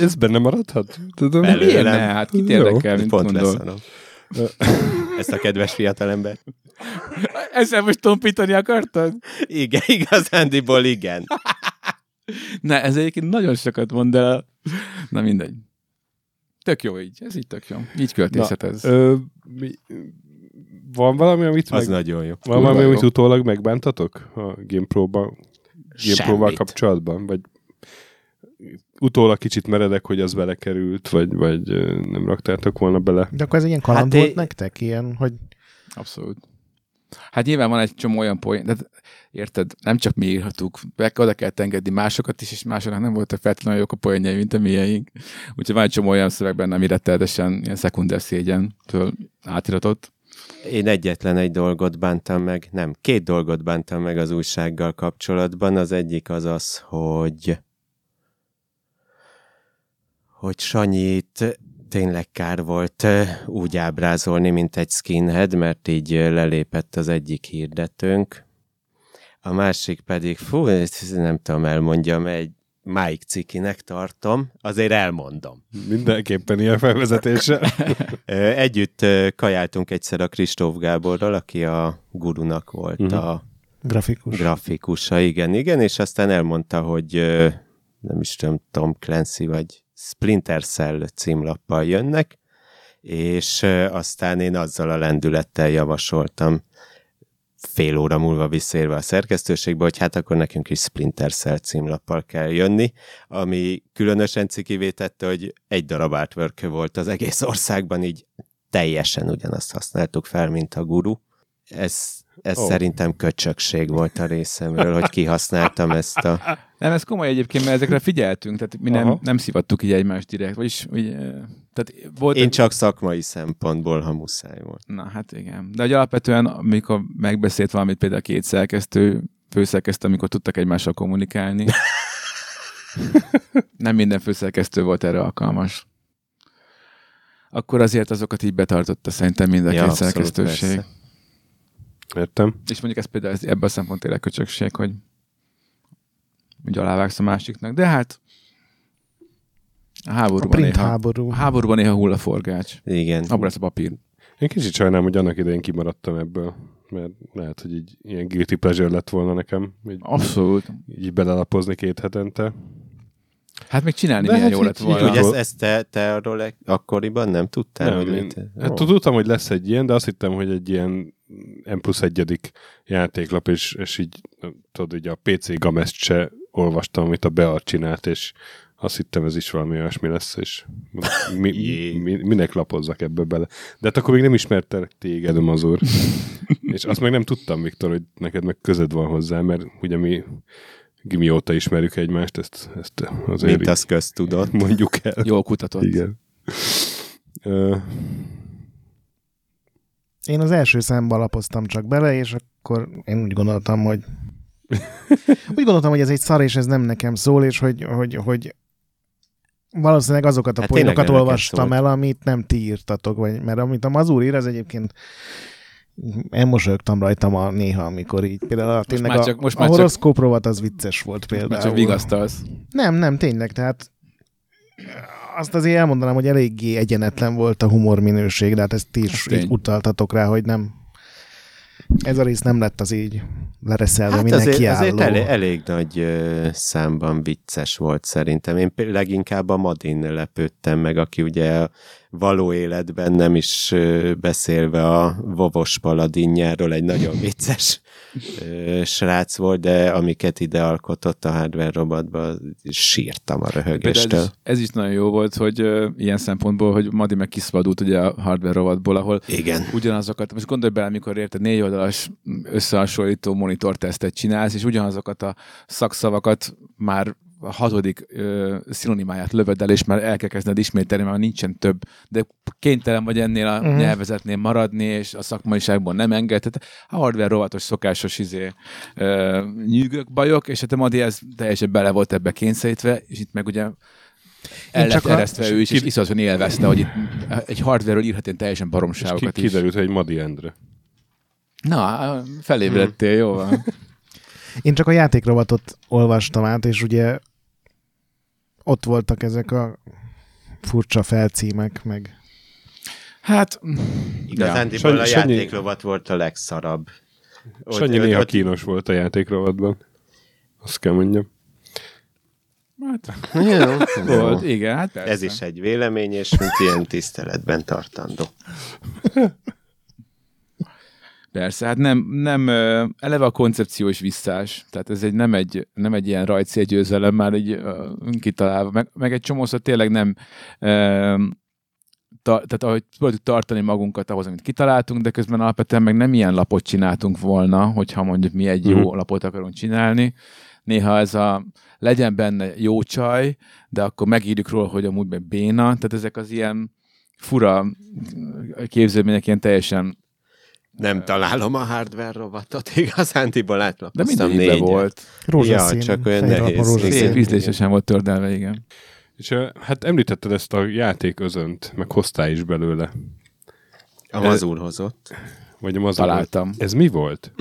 Ez benne maradhat? Tudom. Belőlem. Miért ne? Hát kit érdekel, mint Pont gondol. leszarom. Ezt a kedves fiatalember. Ezzel most tompítani akartad? Igen, igazándiból igen. Ne, ez egyébként nagyon sokat mond el. Na mindegy. Tök jó így, ez így tök jó. Így költészet ez. Ö, mi, van valami, amit Az meg, nagyon jó. van valami, amit utólag megbántatok a GamePro-ban? GamePro-val kapcsolatban? Vagy utólag kicsit meredek, hogy az belekerült, vagy, vagy nem raktátok volna bele? De akkor ez ilyen kaland Hát volt én- nektek? Ilyen, hogy Abszolút. Hát nyilván van egy csomó olyan poén, de érted, nem csak mi írhatuk, oda kell engedni másokat is, és másoknak nem voltak feltétlenül jók a poénjai, mint a miénk. Úgyhogy van egy csomó olyan szöveg benne, ami rettenetesen ilyen szekunder szégyentől átiratott. Én egyetlen egy dolgot bántam meg, nem, két dolgot bántam meg az újsággal kapcsolatban. Az egyik az az, hogy hogy Sanyit tényleg kár volt úgy ábrázolni, mint egy skinhead, mert így lelépett az egyik hirdetőnk. A másik pedig, fú, nem tudom elmondjam, egy Mike cikinek tartom, azért elmondom. Mindenképpen ilyen felvezetése. Együtt kajáltunk egyszer a Kristóf Gáborral, aki a gurunak volt uh-huh. a grafikus. grafikusa, igen, igen, és aztán elmondta, hogy nem is tudom, Tom Clancy vagy Splinter Cell címlappal jönnek, és aztán én azzal a lendülettel javasoltam fél óra múlva visszérve a szerkesztőségbe, hogy hát akkor nekünk is Splinter Cell címlappal kell jönni, ami különösen cikivé tette, hogy egy darab artwork volt az egész országban, így teljesen ugyanazt használtuk fel, mint a guru. Ez, ez oh. szerintem köcsökség volt a részemről, hogy kihasználtam ezt a... Nem, ez komoly egyébként, mert ezekre figyeltünk, tehát mi nem, Aha. nem szivattuk így egymást direkt, vagyis úgy, eh, tehát volt Én egy- csak szakmai szempontból, ha muszáj volt. Na hát igen. De hogy alapvetően, amikor megbeszélt valamit például a két szerkesztő, főszerkesztő, amikor tudtak egymással kommunikálni, [LAUGHS] nem minden főszerkesztő volt erre alkalmas. Akkor azért azokat így betartotta szerintem mind a Ja, két szerkesztőség. persze. Értem. És mondjuk ez például ez, ebben a szempontból tényleg köcsökség, hogy hogy alávágsz a másiknak. De hát a A háborúban print néha, háború. a háborúban néha hull a forgács. Igen. Abban lesz a papír. Én kicsit sajnálom, hogy annak idején kimaradtam ebből, mert lehet, hogy így ilyen guilty pleasure lett volna nekem, így, Abszolút. így belelapozni két hetente. Hát még csinálni De milyen hát jó lett volna. Hogy ezt, ezt te, te arról akkoriban nem tudtál? Nem, hogy én, léte- hát tudtam, hogy lesz egy ilyen, de azt hittem, hogy egy ilyen M plusz egyedik játéklap, és, és így tudod, így a PC Gamest se olvastam, amit a Bear csinált, és azt hittem, ez is valami olyasmi lesz, és mi, [LAUGHS] mi, minek lapozzak ebbe bele. De hát akkor még nem ismertelek téged, Mazur. [LAUGHS] és azt meg nem tudtam, Viktor, hogy neked meg közed van hozzá, mert ugye mi gimi óta ismerjük egymást, ezt, ezt azért Mint az köztudott. mondjuk el. Jól kutatott. Igen. Én az első számba lapoztam csak bele, és akkor én úgy gondoltam, hogy [LAUGHS] úgy gondoltam, hogy ez egy szar, és ez nem nekem szól, és hogy, hogy, hogy valószínűleg azokat a Hát poénokat olvastam el, amit nem ti írtatok, vagy, mert amit a Mazur ír, az egyébként elmosolyogtam rajta ma néha, amikor így például a, tényleg már a, csak- most a már csak- horoszkóp rovat az vicces volt Már például. csak vigasztalsz. Nem, nem, tényleg, tehát azt azért elmondanám, hogy eléggé egyenetlen volt a humor minőség, de hát ezt ti is így utaltatok rá, hogy nem ez a rész nem lett az így lereszelve Hát mindenki azért, álló. azért elég, elég nagy ö, számban vicces volt szerintem. Én leginkább a Madin lepődtem meg, aki ugye a való életben nem is ö, beszélve a Vovos Paladinjáról egy nagyon vicces srác volt, de amiket ide alkotott a hardware robotba, sírtam a ez, röhögéstől. is, ez is nagyon jó volt, hogy uh, ilyen szempontból, hogy Madi meg kiszabadult ugye a hardware rovatból, ahol Igen. ugyanazokat, most gondolj bele, amikor érted négy oldalas összehasonlító monitortesztet csinálsz, és ugyanazokat a szakszavakat már a hatodik ö, szinonimáját lövöd el, és már el kell kezdened ismételni, mert már nincsen több, de kénytelen vagy ennél a uh-huh. nyelvezetnél maradni, és a szakmaiságból nem enged. Tehát a hardware rovatos szokásos izé, ö, nyűgök, bajok, és hát a Madi ez teljesen bele volt ebbe kényszerítve, és itt meg ugye el lett csak a- eresztve ő is, és iszonyatosan élvezte, hogy itt egy hardware-ről írhat ilyen teljesen és ki, baromságokat is. kiderült, hogy egy Madi Endre. Na, felébredtél, jó van. Én csak a játékrovatot olvastam át, és ugye ott voltak ezek a furcsa felcímek, meg Hát, Igazándiból Sanyi- a Sanyi- játékrovat volt a legszarabb. Sanyi ott- néha ott- kínos volt a játékrovatban. Azt kell mondjam. Hát, Jó, volt, igen, hát persze. Ez is egy vélemény, és mint ilyen tiszteletben tartandó. [LAUGHS] Persze, hát nem, nem eleve a koncepció is visszás, tehát ez egy, nem, egy, nem egy ilyen rajtszélgyőzelem már így ö, kitalálva, meg, meg egy csomószor tényleg nem ö, ta, tehát ahogy tudjuk tartani magunkat ahhoz, amit kitaláltunk, de közben alapvetően meg nem ilyen lapot csináltunk volna, hogyha mondjuk mi egy jó Mhm. lapot akarunk csinálni. Néha ez a legyen benne jó csaj, de akkor megírjuk róla, hogy amúgy meg béna, tehát ezek az ilyen fura képződmények ilyen teljesen Nem találom a hardware rovatot, [LAUGHS] igazándiból de átlapoztam mindegyikben négyet. volt. Rózsaszín. Ja, csak olyan nehéz. Szép ízlésesen volt tördelve, igen. És hát említetted ezt a játéközönt, meg hoztál is belőle. A mazur hozott. Vagy a mazur. Találtam. Ez mi volt?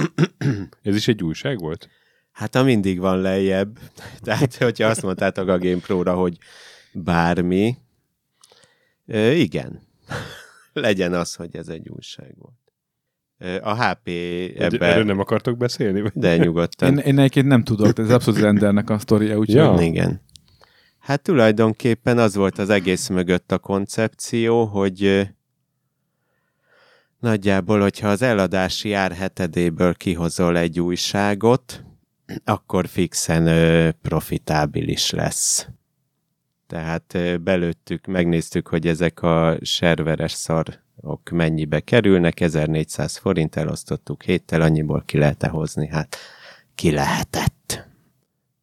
Ez is egy újság volt? Hát a mindig van lejjebb. [LAUGHS] Tehát, hogyha azt mondtátok a GamePro-ra, hogy bármi, ö, igen. [LAUGHS] Legyen az, hogy ez egy újság volt. A HP Vagy Erről ebben, nem akartok beszélni? Vagy? de nyugodtan. Én, én egyébként nem tudok, ez abszolút rendelnek a sztoria, úgyhogy Ja. Igen. Hát tulajdonképpen az volt az egész mögött a koncepció, hogy nagyjából, hogyha az eladási ár hetedéből kihozol egy újságot, akkor fixen ö, profitábilis lesz. Tehát ö, belőttük, megnéztük, hogy ezek a serveres szarok mennyibe kerülnek, 1400 forint elosztottuk héttel, annyiból ki lehet hozni, hát ki lehetett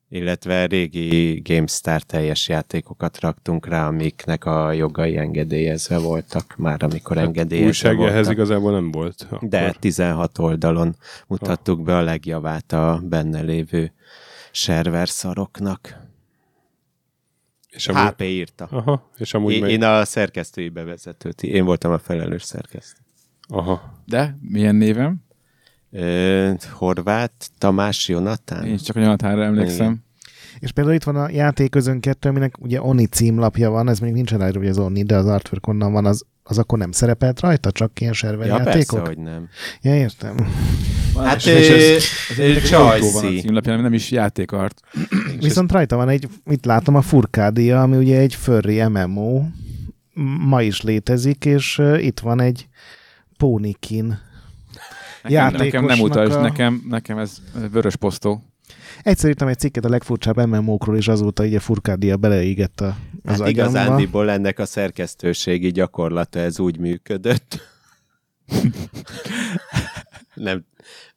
illetve régi GameStar teljes játékokat raktunk rá, amiknek a jogai engedélyezve voltak már, amikor engedélyezve Újság ehhez voltak. igazából nem volt. Akkor. De 16 oldalon mutattuk be a legjavát a benne lévő server szaroknak. És amúgy, HP írta. Aha, és amúgy Én, meg... én a szerkesztői bevezetőt, én voltam a felelős szerkesztő. Aha. De milyen névem? Ö, Horváth Tamás Jonatán? Én csak a Jonathanra emlékszem. És például itt van a játéközön kettő, aminek ugye Oni címlapja van, ez még nincs ráírva, hogy az Oni, de az artwork onnan van, az, az akkor nem szerepelt rajta, csak ilyen server Ja, játékok? persze, hogy nem. Ja, értem. Hát, és ez, ez sajtó van a címlapján, nem is játékart. [CLEARS THROAT] Viszont rajta van egy, itt látom a Furkádia, ami ugye egy furry MMO, ma is létezik, és uh, itt van egy Pónikin. Nekem, nekem nem utasd, a- nekem, nekem ez vörös posztó. Egyszer írtam egy cikket a legfurcsább MMO-król, és azóta így a Furkádia beleégett a, az Hát agyamba. igazándiból ennek a szerkesztőségi gyakorlata ez úgy működött. [LAUGHS] Nem,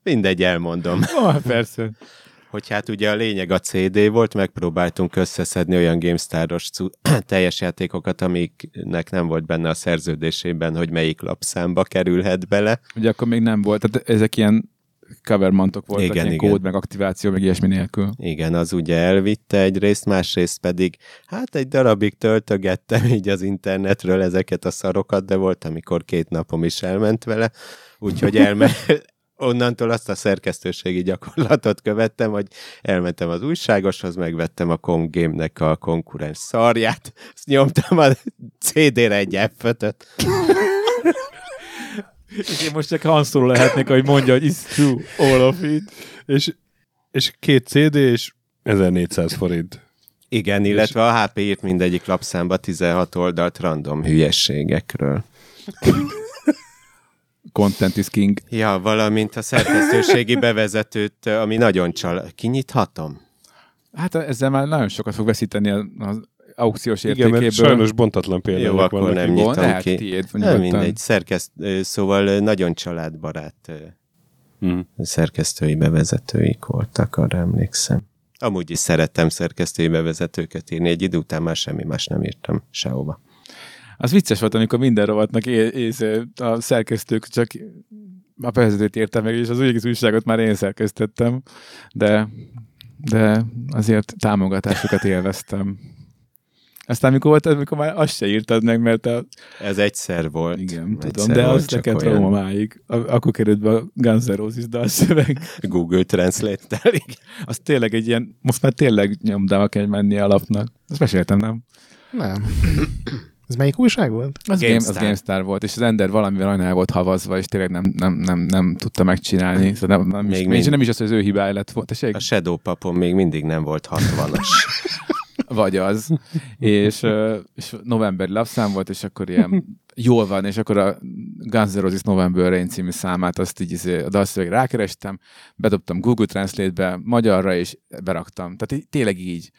mindegy, elmondom. Ah, persze. Hogy hát ugye a lényeg a CD volt, megpróbáltunk összeszedni olyan GameStar-os [CLEARS THROAT] teljes játékokat, amiknek nem volt benne a szerződésében, hogy melyik lapszámba kerülhet bele. Ugye akkor még nem volt, tehát ezek ilyen covermantok voltak, Igen, ilyen igen. kód, meg aktiváció, meg ilyesmi nélkül. Igen, az ugye elvitte egyrészt, másrészt pedig hát egy darabig töltögettem így az internetről ezeket a szarokat, de volt, amikor két napom is elment vele, úgyhogy elme [LAUGHS] onnantól azt a szerkesztőségi gyakorlatot követtem, hogy elmentem az újságoshoz, megvettem a Comgame-nek a konkurens szarját, azt nyomtam a CD-re egy f És én most csak Han Solo lehetnék, hogy mondja, hogy it's true, all of it. És, és két CD, és 1400 forint. Igen, illetve a HP írt mindegyik lapszámba 16 oldalt random hülyességekről. Content is king. Ja, valamint a szerkesztőségi bevezetőt, ami nagyon csal... Kinyithatom? Hát ezzel már nagyon sokat fog veszíteni az, aukciós Igen, értékéből. mert sajnos bontatlan Jó, például akkor vannak. nem nyitom lehet, ki. tiéd, Nem mindegy, szerkeszt... szóval nagyon családbarát ö, Mm. szerkesztői bevezetőik voltak, arra emlékszem. Amúgy is szerettem szerkesztői bevezetőket írni, egy idő után már semmi más nem írtam sehova. Az vicces volt, amikor minden rovatnak é- ész, a szerkesztők csak a bevezetőt értem meg, és az egész újságot már én szerkesztettem, de, de azért támogatásokat élveztem. Aztán mikor volt, amikor már azt se írtad meg, mert a, Ez egyszer volt. igen, egyszer tudom, de az neked olyan trauma máig. A- Akkor került be a Guns N' Roses dalszöveg. Google Translate-tel. Az tényleg egy ilyen, most már tényleg nyomdába kell menni a lapnak. Ezt meséltem, nem? Nem. Ez melyik újság volt? Az GameStar. GameStar. Game, az GameStar volt, és az Ender valamivel nagyon el volt havazva, és tényleg nem, nem, nem, nem tudta megcsinálni. Szóval nem, nem, Még is, mind- még nem is az, hogy az ő hibája lett volt. Tessék? A Shadow papon még mindig nem volt 60-as. [LAUGHS] vagy az. és, és novemberi lapszám volt, és akkor ilyen [LAUGHS] jól van, és akkor a Guns N' Roses November Rain című számát, azt így izé, a dalszövegre rákerestem, bedobtam Google Translate-be, magyarra, és beraktam. Tehát így, tényleg így.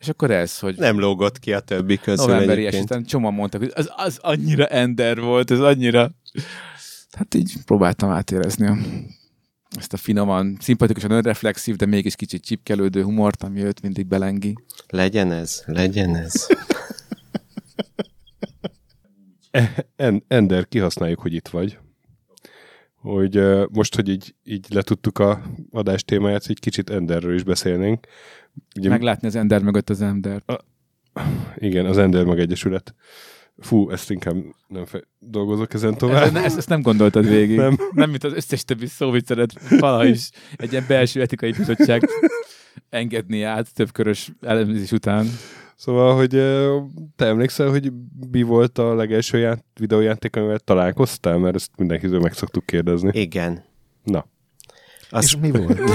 És akkor ez, hogy Nem lógott ki a többi közül novemberi, aztán csomóan mondtak, hogy az, az annyira ender volt, ez annyira... Hát így próbáltam átérezni a, ezt a finoman, szimpatikusan önreflexív, de mégis kicsit csipkelődő humort, ami őt mindig belengi. Legyen ez, legyen ez. [LAUGHS] En- Ender, kihasználjuk, hogy itt vagy. Hogy most, hogy így, így letudtuk a adás témáját, egy kicsit Enderről is beszélnénk. Ugye, Meglátni az ender mögött az ember. igen, az Ender meg Egyesület. Fú, ezt inkább nem fe- dolgozok ezen tovább. Ezt, ezt, ezt nem gondoltad végig. Nem. nem mint az összes többi szóviccelet valaha is egy ilyen belső etikai bizottság engedni át több körös elemzés után. Szóval, hogy te emlékszel, hogy mi volt a legelső ját- videójáték, amivel találkoztál? Mert ezt mindenkitől meg szoktuk kérdezni. Igen. Na, Azt És mi volt? [LAUGHS]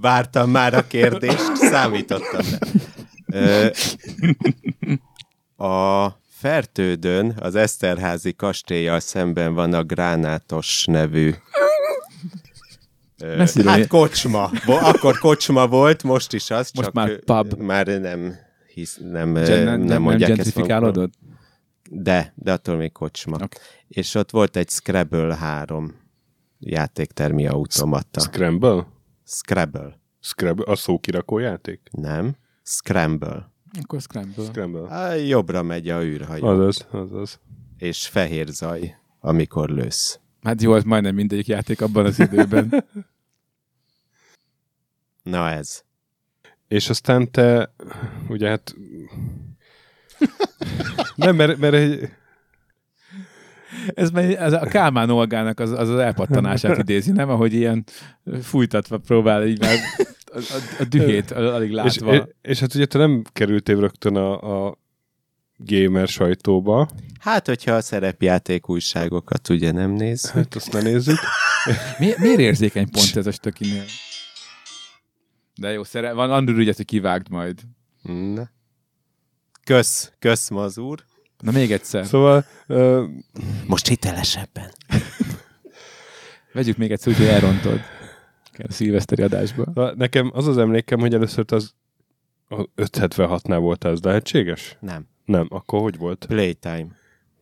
vártam már a kérdést, számítottam rá. Ö, a Fertődön, az Eszterházi kastélyjal szemben van a Gránátos nevű Messziről- hát kocsma. Bo- akkor kocsma volt, most is az. Most csak már pub. Már nem, hisz, nem, Gen- nem, nem, nem, mondják ezt gentrifikálódod? magukról. De, de attól még kocsma. Oké. És ott volt egy Scrabble 3 játéktermi automata. Scramble? Scrabble. Scrabble? A szókirakó játék? Nem. Scramble. Akkor Scramble. Scramble. Á, jobbra megy a űrhajó. Azaz, azaz. És fehér zaj, amikor lősz. Hát jó, volt majdnem mindegyik játék abban az időben. [LAUGHS] Na ez. És aztán te, ugye hát... Nem, mert, mert egy... Ez, ez a Kálmán Olgának az, az, az elpattanását idézi, nem? Ahogy ilyen fújtatva próbál így már a, a, a dühét alig És, látva. és, és hát ugye te nem kerültél rögtön a, a gamer sajtóba, Hát, hogyha a szerepjáték újságokat ugye nem néz. hát azt ne nézzük. Mi, miért érzékeny pont ez a stökinél? De jó, szere, van Andrew ügyet, hogy kivágd majd. Na. Kösz, kösz, mazúr. Na még egyszer. Szóval ö, Most hitelesebben. Vegyük még egyszer, úgy, hogy elrontod. Kell a szilveszteri adásba. Na, Nekem az az emlékem, hogy először az a 576-nál volt ez lehetséges? Nem. Nem, akkor hogy volt? Playtime.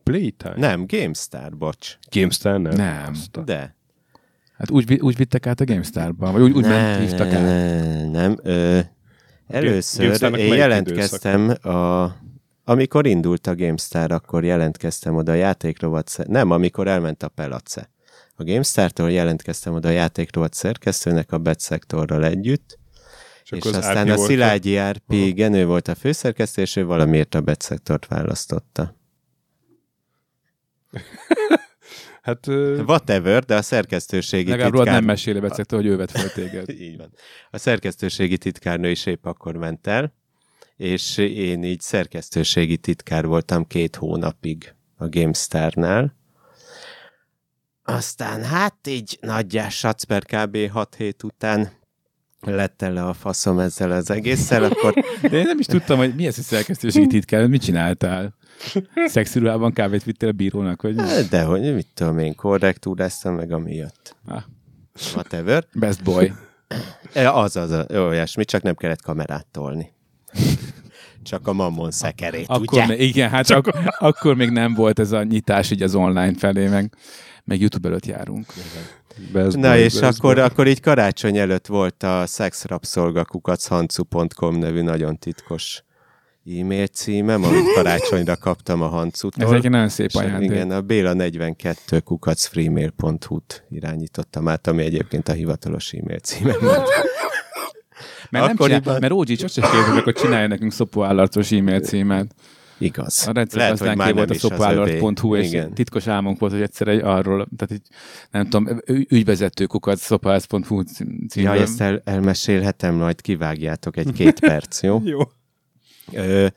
Playtime? Nem, GameStar, bocs. GameStar nem? Nem. Azt a- De. Hát úgy, úgy vittek át a GameStar-ba, vagy úgy, úgy ment, hívtak át. nem, nem. Ö, először én jelentkeztem a... Amikor indult a GameStar, akkor jelentkeztem oda a játékrovat... Nem, amikor elment a Pelace. A GameStar-tól jelentkeztem oda a játékrovat szerkesztőnek a Betszektorral együtt, és, és aztán RP a volt Szilágyi RP, igen, ő volt a főszerkesztő, és ő valamiért a Betszektort választotta. [LAUGHS] Hát Whatever, de a szerkesztőségi Legalább titkár... nem meséli Becektől, hogy ő vett fel téged. [LAUGHS] Így van. A szerkesztőségi titkárnő is épp akkor ment el, és én így szerkesztőségi titkár voltam két hónapig a GameStar-nál. Aztán hát így nagyjás sacper kb. 6 hét után lett tele a faszom ezzel az egésszel, akkor De én nem is tudtam, hogy mi ez a szerkesztőségi titkár, mit csináltál? Szexiruhában kávét vittél a bírónak, vagy mi? de hogy mit tudom én, korrektúráztam meg, ami jött. Ah, Whatever. best boy. Az, az, az, olyasmi, csak nem kellett kamerát tolni. Csak a mammon szekerét, Akkor ugye? még, igen, hát ak- akkor még nem volt ez a nyitás így az online felé, meg, meg YouTube előtt járunk. best Na boy, és best akkor, boy. akkor így karácsony előtt volt a szexrapszolgakukachancu.com nevű nagyon titkos e-mail címem, amit karácsonyra kaptam a Ez Hancutól. egy nagyon szép ajándék. Igen, a Béla 42 kukacfreemail.hu-t irányítottam át, ami egyébként a hivatalos e-mail címem. Mert, nem Akkoriban- csinál, mert Rógyi sose kértek, hogy csinálja nekünk szopóállarcos e-mail címet. Igaz. A rendszer Lehet, hogy gazdánké már volt a övé. és Igen. titkos álmunk volt, hogy egyszer egy arról, tehát így, nem tudom, ügyvezető kukat szopász.hu címről. Ja, ezt el, elmesélhetem, majd kivágjátok egy-két [LAUGHS] perc, jó? Jó. Ö,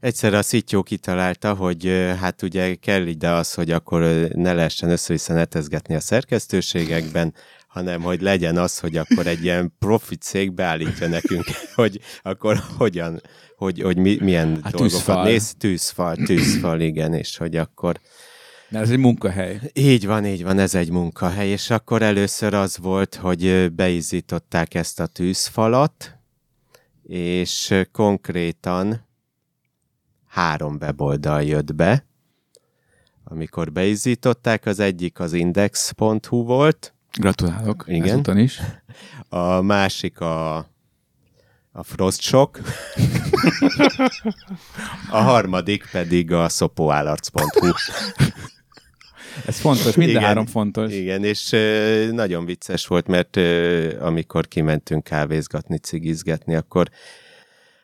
egyszer a Szityó kitalálta, hogy hát ugye kell ide az, hogy akkor ne lehessen össze-vissza netezgetni a szerkesztőségekben, hanem hogy legyen az, hogy akkor egy ilyen profit cég beállítja nekünk, [LAUGHS] hogy akkor hogyan, hogy, hogy mi, milyen Hát dolgokat tűzfal. néz. Tűzfal, tűzfal, [CLEARS THROAT] igen, és hogy akkor Mert ez egy munkahely. így van, így van, ez egy munkahely, és akkor először az volt, hogy beizították ezt a tűzfalat, és konkrétan három weboldal jött be, amikor beizították, az egyik az index.hu volt, Gratulálok. Igen. Ezúton is. a másik a, a Frostshock, a harmadik pedig a szopóállarc.hu. Ez fontos, mind Igen. három fontos. Igen, és ö, nagyon vicces volt, mert ö, amikor kimentünk kávézgatni, cigizgetni, akkor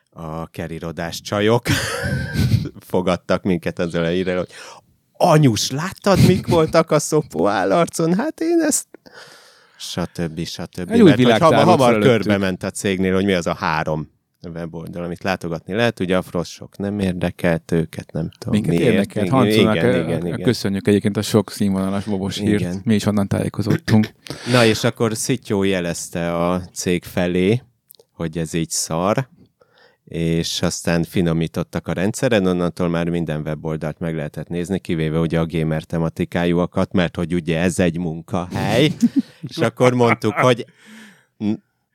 a kerirodás csajok [LAUGHS] fogadtak minket ezzel a hírrel, hogy anyus, láttad, mik voltak a szopó állarcon? Hát én ezt stb. stb. Egy új Mert hamar, hamar körbe ment a cégnél, hogy mi az a három weboldal, amit látogatni lehet. Ugye a Frostshock nem érdekelt őket, nem tudom Minket miért. érdekelt. Igen, Hancónak igen, igen, igen. köszönjük egyébként a sok színvonalas bobos hírt. Igen. Mi is onnan tájékozottunk. Na és akkor Szityó jelezte a cég felé, hogy ez így szar, és aztán finomítottak a rendszeren, onnantól már minden weboldalt meg lehetett nézni, kivéve ugye a gamer tematikájúakat, mert hogy ugye ez egy munkahely, [LAUGHS] és akkor mondtuk, hogy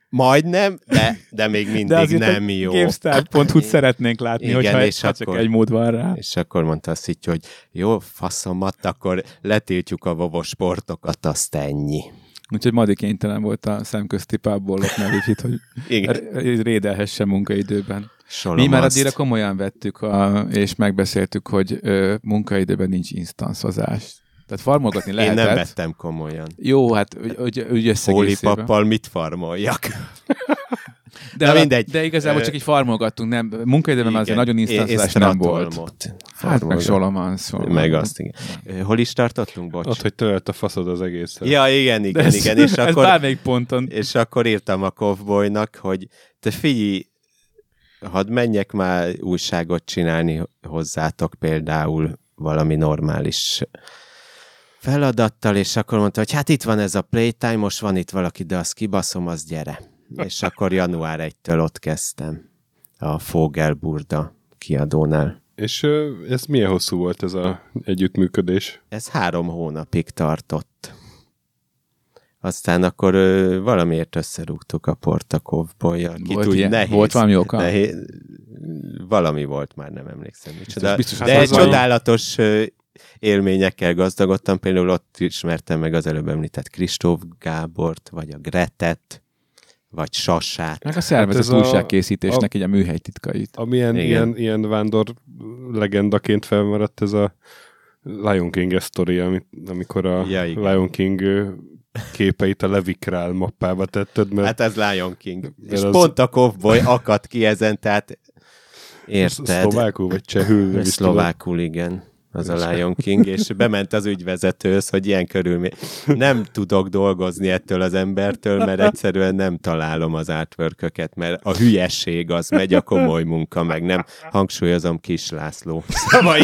majdnem, de, de még mindig nem jó. GameStar.hu-t szeretnénk látni, Igen, hogyha és csak akkor- egy mód van rá. És akkor mondta a Szittyó, hogy jó, faszomat, akkor letiltjuk a vovos sportokat, azt ennyi. Úgyhogy Madi kénytelen volt a szemközti pábolok nevét, hogy Igen, r- rédelhesse munkaidőben. Solom Mi már addigra komolyan vettük, a, és megbeszéltük, hogy ö, munkaidőben nincs instanszozás. Tehát farmolgatni Én lehetett. nem vettem komolyan. Jó, hát úgy, úgy összegészében. Hólipappal mit farmoljak? [LAUGHS] De, Na mindegy. de igazából csak így farmolgattunk, nem, munkaidőben azért nagyon instanszozás nem volt. Hát meg. Solomon. Meg azt, igen. Hol is tartottunk, bocs? Ott, hogy tölött a faszod az egészet. Ja, igen, igen, ez, igen. És ez akkor, bármelyik ponton. és akkor írtam a kovbolynak, hogy te figyelj, hadd menjek már újságot csinálni hozzátok például valami normális feladattal, és akkor mondta, hogy hát itt van ez a playtime, most van itt valaki, de azt kibaszom, az gyere. És akkor január 1-től ott kezdtem a Fogelburda kiadónál. És ez milyen hosszú volt ez a együttműködés? Ez három hónapig tartott. Aztán akkor ö, valamiért összerúgtuk a Portakovból. Ki Volt tud, ilyen- nehéz, volt valami oka? Nehéz, valami volt, már nem emlékszem micsoda. Biztos, De hát csodálatos ö, élményekkel gazdagodtam. Például ott ismertem meg az előbb említett Kristóf Gábort, vagy a Gretet, vagy Sasát. Meg a szervezet Hát ez a- újságkészítésnek így a műhely titkait. Amilyen Igen. ilyen, ilyen vándor legendaként felmaradt ez a Lion King sztori, amikor a Ja, igen. Lion King képeit a Levikrál mappába tetted, mert Hát ez Lion King. És az- pont a kovboly akadt ki ezen, tehát Érted? Szlovákul vagy csehül? Szlovákul, igen. Az a Lion King, és bement az ügyvezetőhöz, hogy ilyen körülmény. Nem tudok dolgozni ettől az embertől, mert egyszerűen nem találom az artworköket, mert a hülyesség az megy, a komoly munka, meg nem. Hangsúlyozom Kis László. Szavai.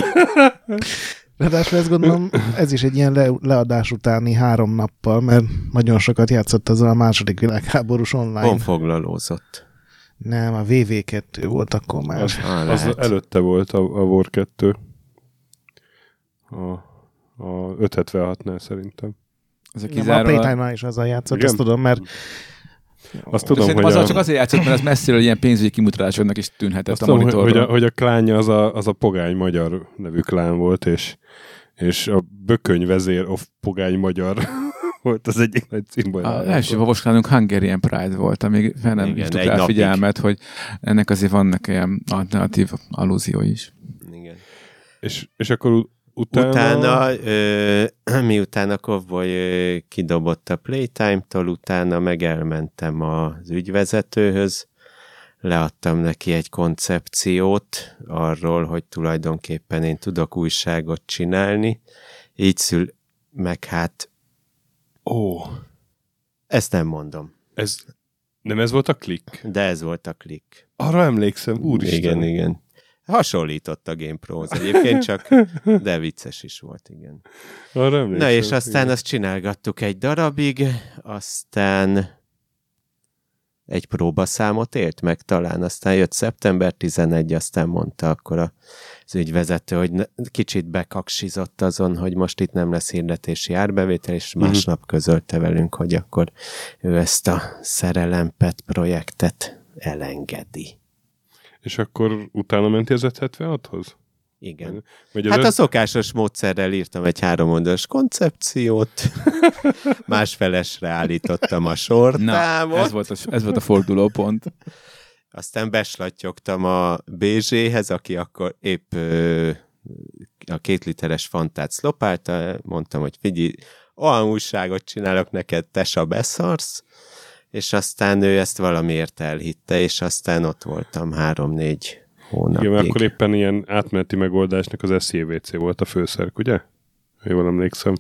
Ráadásul ezt gondolom, ez is egy ilyen le, leadás utáni három nappal, mert nagyon sokat játszott azzal a második világháborús online. Honfoglalózott. Nem, a VV2 volt akkor már. Az, Ah, az előtte volt a, a War 2. A, a 576-nál szerintem. Ez a Igen, a. Playtime-nál is azzal játszott, Igen? azt tudom, mert Azt Tudom, hogy azzal a, csak azért játszott, mert az messziről ilyen pénzügyi kimutatásoknak is tűnhetett azt a tudom, hogy, monitorról. hogy, a, hogy a klánja az a, az a pogány magyar nevű klán volt, és, és a bököny vezér of pogány magyar [LAUGHS] volt az egyik nagy címbaj. Az első vavoslánunk Hungarian Pride volt, amíg fel nem Igen, rá a napig. figyelmet, hogy ennek azért vannak ilyen alternatív allúziói is. Igen. És, és akkor utána... Utána, ö, [CLEARS THROAT] miután a Kovboly ö, kidobott a Playtime-tól, utána meg elmentem az ügyvezetőhöz, leadtam neki egy koncepciót arról, hogy tulajdonképpen én tudok újságot csinálni, így szül, meg hát Ó, ezt nem mondom, ez... Nem ez volt a klik? de ez volt a klik. Arra emlékszem, úristen. Igen, igen. Hasonlított a GamePro-hoz egyébként, csak [LAUGHS] de vicces is volt, igen. Arra Na és aztán igen. azt csinálgattuk egy darabig, aztán egy próbaszámot élt meg talán, aztán jött szeptember 11, aztán mondta akkor az ügyvezető, hogy ne- kicsit bekaksizott azon, hogy most itt nem lesz hirdetési árbevétel, és Mhm. másnap közölte velünk, hogy akkor ő ezt a szerelempet projektet elengedi. És akkor utána mentél az 576-hoz? Igen. Vagy Hát a szokásos módszerrel írtam egy háromondalas koncepciót, [LAUGHS] másfelesre állítottam a Na, sortámot, ez volt, a, ez volt a fordulópont. [LAUGHS] aztán beslattyogtam a BZ-hez, aki akkor épp ö, a két literes fantát szlopálta, mondtam, hogy figyelj, olyan újságot csinálok neked, tesa beszarsz, és aztán ő ezt valamiért elhitte, és aztán ott voltam három-négy hónapig. Igen, mert akkor éppen ilyen átmeneti megoldásnak az SZVC volt a főszerk, ugye? Jól emlékszem.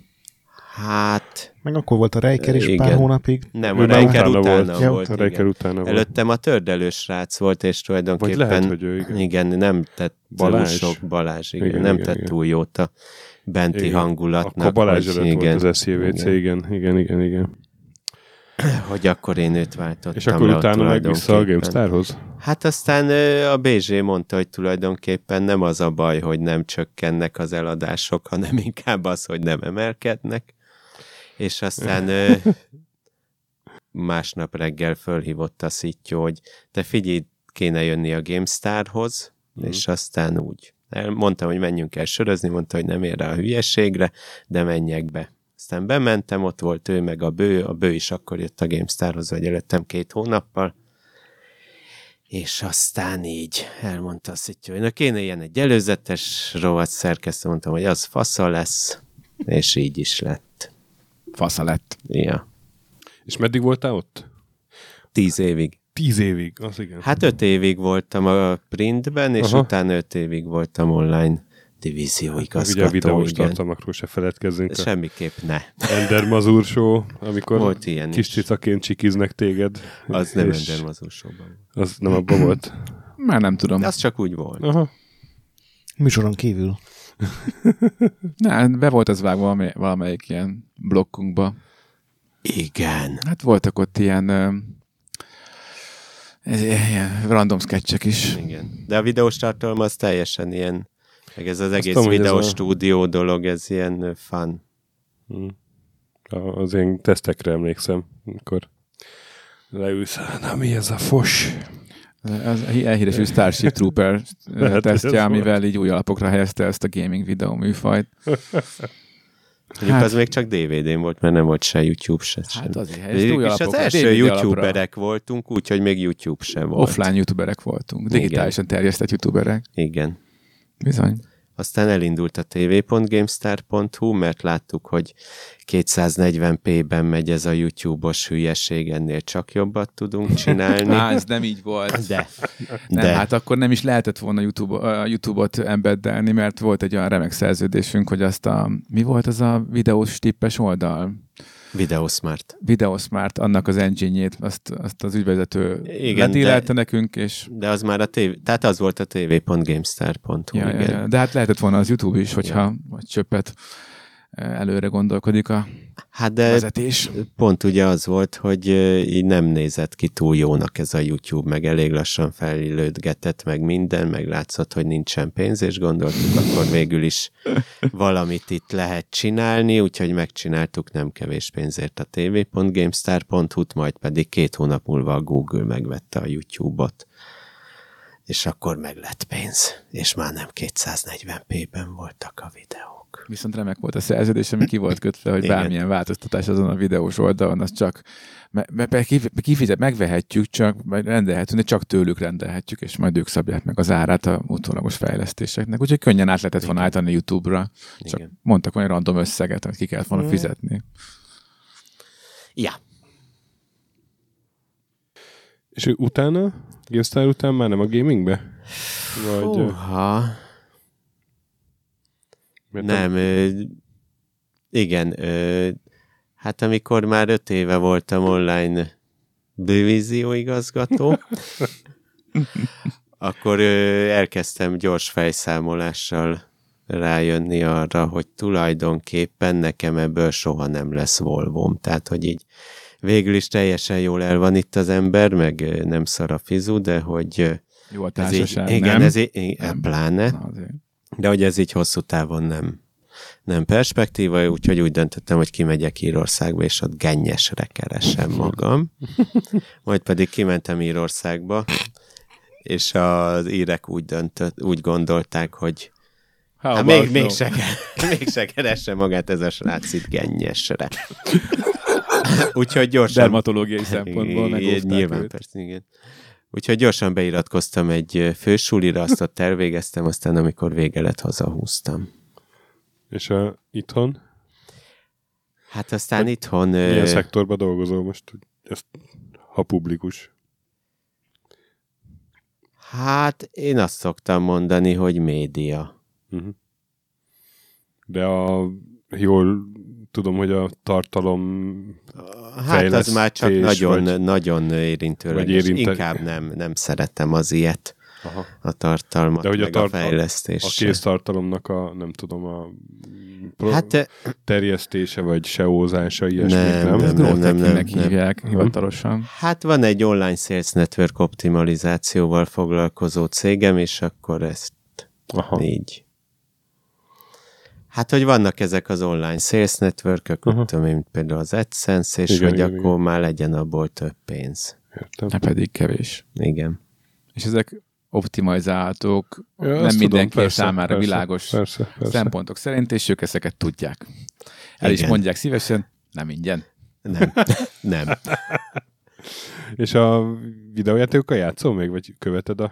Hát, Meg akkor volt a Reiker is pár Igen. hónapig. nem, Ő a Reiker utána utána, volt. Ja, volt. A igen. Reker utána volt. Előttem a tördelős srác volt, és tulajdonképpen... Vagy lehet, hogy ő, igen. igen nem tett Balázs. túl sok Balázs, igen, Igen, nem igen, tett igen. túl jót a benti Igen. hangulatnak. Akkor Balázs előtt igen, volt az SZVC, igen, igen, igen, igen. Hogy akkor én őt váltottam És akkor le utána meg vissza a. GameStarhoz? Hát aztán a BZ mondta, hogy tulajdonképpen nem az a baj, hogy nem csökkennek az eladások, hanem [LAUGHS] inkább az, hogy nem emelkednek. És aztán [LAUGHS] másnap reggel fölhívott a szittyó, hogy te figyelj, kéne jönni a GameStarhoz, Mhm. és aztán úgy. Mondtam, hogy menjünk el sörözni, mondta, hogy nem ér rá a hülyességre, de menjek be. Aztán bementem, ott volt ő meg a bő, a bő is akkor jött a GameStarhoz, vagy előttem két hónappal, és aztán így elmondta azt, hogy na kéne ilyen egy előzetes rovat szerkesztő, mondtam, hogy az fasza lesz, és így is lett. Fasza lett. Ja. És meddig voltál ott? Tíz évig. Tíz évig, az igen. Hát öt évig voltam a printben, és Aha. utána öt évig voltam online divízió Meg igazgató. ugye a videós igen. tartalmakról se feledkezzünk. Semmiképp ne. Ender Mazur show, amikor Volt ilyen kis is. cicaként csikiznek téged. Az nem Ender Mazúsóban. Az nem abban volt. [CLEARS THROAT] Már nem tudom. De az csak úgy volt. Aha. Műsoron kívül. [LAUGHS] Ne, be volt az vágva valami, valamelyik ilyen blokkunkba. Igen. Hát voltak ott ilyen, ez, ilyen random sketchek is. Igen. De a videós tartalom az teljesen ilyen, meg ez az egész tudom, ez videós a- stúdió dolog, ez ilyen fun. Hm. A- Az én tesztekre emlékszem, amikor leülsz, na mi ez a fos? Az elhíresült Starship Trooper [LAUGHS] ez tesztje, amivel így új alapokra helyezte ezt a gaming videó műfajt. Hát- az még csak DVD-n volt, mert nem volt se YouTube, se Hát sem. azért helyezte új és az első youtuberek voltunk, úgyhogy még YouTube sem volt. Offline youtuberek voltunk. Digitálisan terjesztett youtuberek. Igen. Bizony. Aztán elindult a tv.gamestar.hu, mert láttuk, hogy 240p-ben megy ez a YouTube-os hülyeség, ennél csak jobbat tudunk csinálni. [LAUGHS] Á, ez nem így volt. De, Nem, de. hát akkor nem is lehetett volna YouTube, a YouTube-ot embeddelni, mert volt egy olyan remek szerződésünk, hogy azt a, mi volt az a videós tippes oldal? Videosmart. Videosmart, annak az engine-jét, azt, azt az ügyvezető Igen, ledílelte de- nekünk, és De az már a tév... Tehát az volt a tv.gamestar.hu. ja, ja, igen. ja. de hát lehetett volna az YouTube is, hogyha vagy csöppet eh, előre gondolkodik a Hát de vezetés. pont ugye az volt, hogy így nem nézett ki túl jónak ez a YouTube, meg elég lassan felilődgetett, meg minden, meg látszott, hogy nincsen pénz, és gondoltuk, akkor végül is valamit itt lehet csinálni, úgyhogy megcsináltuk nem kevés pénzért a tv.gamestar.hu-t, majd pedig két hónap múlva a Google megvette a YouTube-ot. És akkor meg lett pénz, és már nem 240p-ben voltak a videók. Viszont remek volt a szerződés, ami ki volt kötve, hogy Igen. bármilyen változtatás azon a videós oldalon, az csak kifizet, megvehetjük, csak vagy rendelhetünk, de csak tőlük rendelhetjük, és majd ők szabják meg az árát a utólagos fejlesztéseknek. Úgyhogy könnyen át lehetett volna állítani YouTube-ra. Csak Igen. mondtak olyan random összeget, amit ki kellett volna Mm. fizetni. Ja, És utána? GameStar után már nem a gamingbe? Vagy... Húha. Mert Nem, ö, igen, ö, hát amikor már öt éve voltam online divízió igazgató, [LAUGHS] akkor ö, elkezdtem gyors fejszámolással rájönni arra, hogy tulajdonképpen nekem ebből soha nem lesz volvom. Tehát, hogy így végül is teljesen jól el van itt az ember, meg nem szar a fizu, de hogy Jó a ez így, társaság, igen, nem? ez így, Nem. pláne, Na, azért. De hogy ez így hosszú távon nem, nem perspektíva, úgyhogy úgy döntöttem, hogy kimegyek Írországba, és ott gennyesre keresem magam. Majd pedig kimentem Írországba, és az írek úgy, döntött, úgy gondolták, hogy How hát még, még, no? se, [LAUGHS] még se keresse magát ez a srác itt gennyesre. [LAUGHS] Úgyhogy gyorsan... Dermatológiai szempontból [LAUGHS] Igen, megóvták Nyilván, őt. persze, igen. Úgyhogy gyorsan beiratkoztam egy fősulira, azt ott elvégeztem, aztán amikor vége lett, hazahúztam. És a, itthon? Hát aztán itthon... ö, Milyen szektorban dolgozol most? hogy Ezt, ha publikus. Hát én azt szoktam mondani, hogy média. Uh-huh. De a, jól tudom, hogy a tartalom Hát az már csak Fejlesztés, nagyon, vagy- nagyon érintőleges. vagy érinte- Inkább nem, nem szeretem az ilyet, Aha. a tartalmat, De hogy a meg a, tart- fejlesztés. a kéztartalomnak a, nem tudom, a pro- Hát terjesztése, vagy seózása, ilyesmi, Nem, nem? Nem, nem, nem, Growth-hackingnek nem. hívják hivatalosan. Hát van egy online sales network optimalizációval foglalkozó cégem, és akkor ezt Aha. így. Hát, hogy vannak ezek az online sales network Aha. tudom én, például az AdSense, és Igen, hogy igen, akkor már legyen abból több pénz. Értem. Ne pedig kevés. Igen. És ezek optimalizálhatók, Ja, nem azt mindenki tudom, persze, számára persze, világos persze, persze. szempontok szerint, és ők ezeket tudják. El is Igen. mondják szívesen, nem ingyen. Nem. nem. [LAUGHS] És a videójátékokkal játszol még, vagy követed a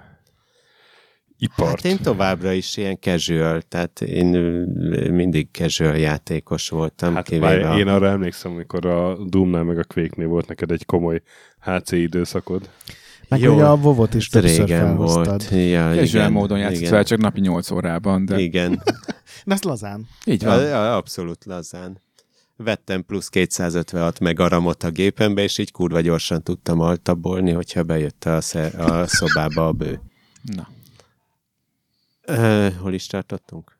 ipart? Hát én továbbra is ilyen casual, tehát én mindig casual játékos voltam. Hát kivéve a- én arra emlékszem, amikor a Doomnál meg a Quake-nél volt neked egy komoly HC időszakod. Meg Jó, hogy a Vovot is Ez többször régen felhoztad. volt. Ja, Casual igen, módon játszott igen. fel, csak napi 8 órában, de Igen, [LAUGHS] De ezt lazán. így van. ja, abszolút lazán. Vettem plusz 256 megaramot a gépembe, és így kurva gyorsan tudtam altabolni, hogyha bejött a, sze- a szobába a bő. Na. Uh, hol is tartottunk?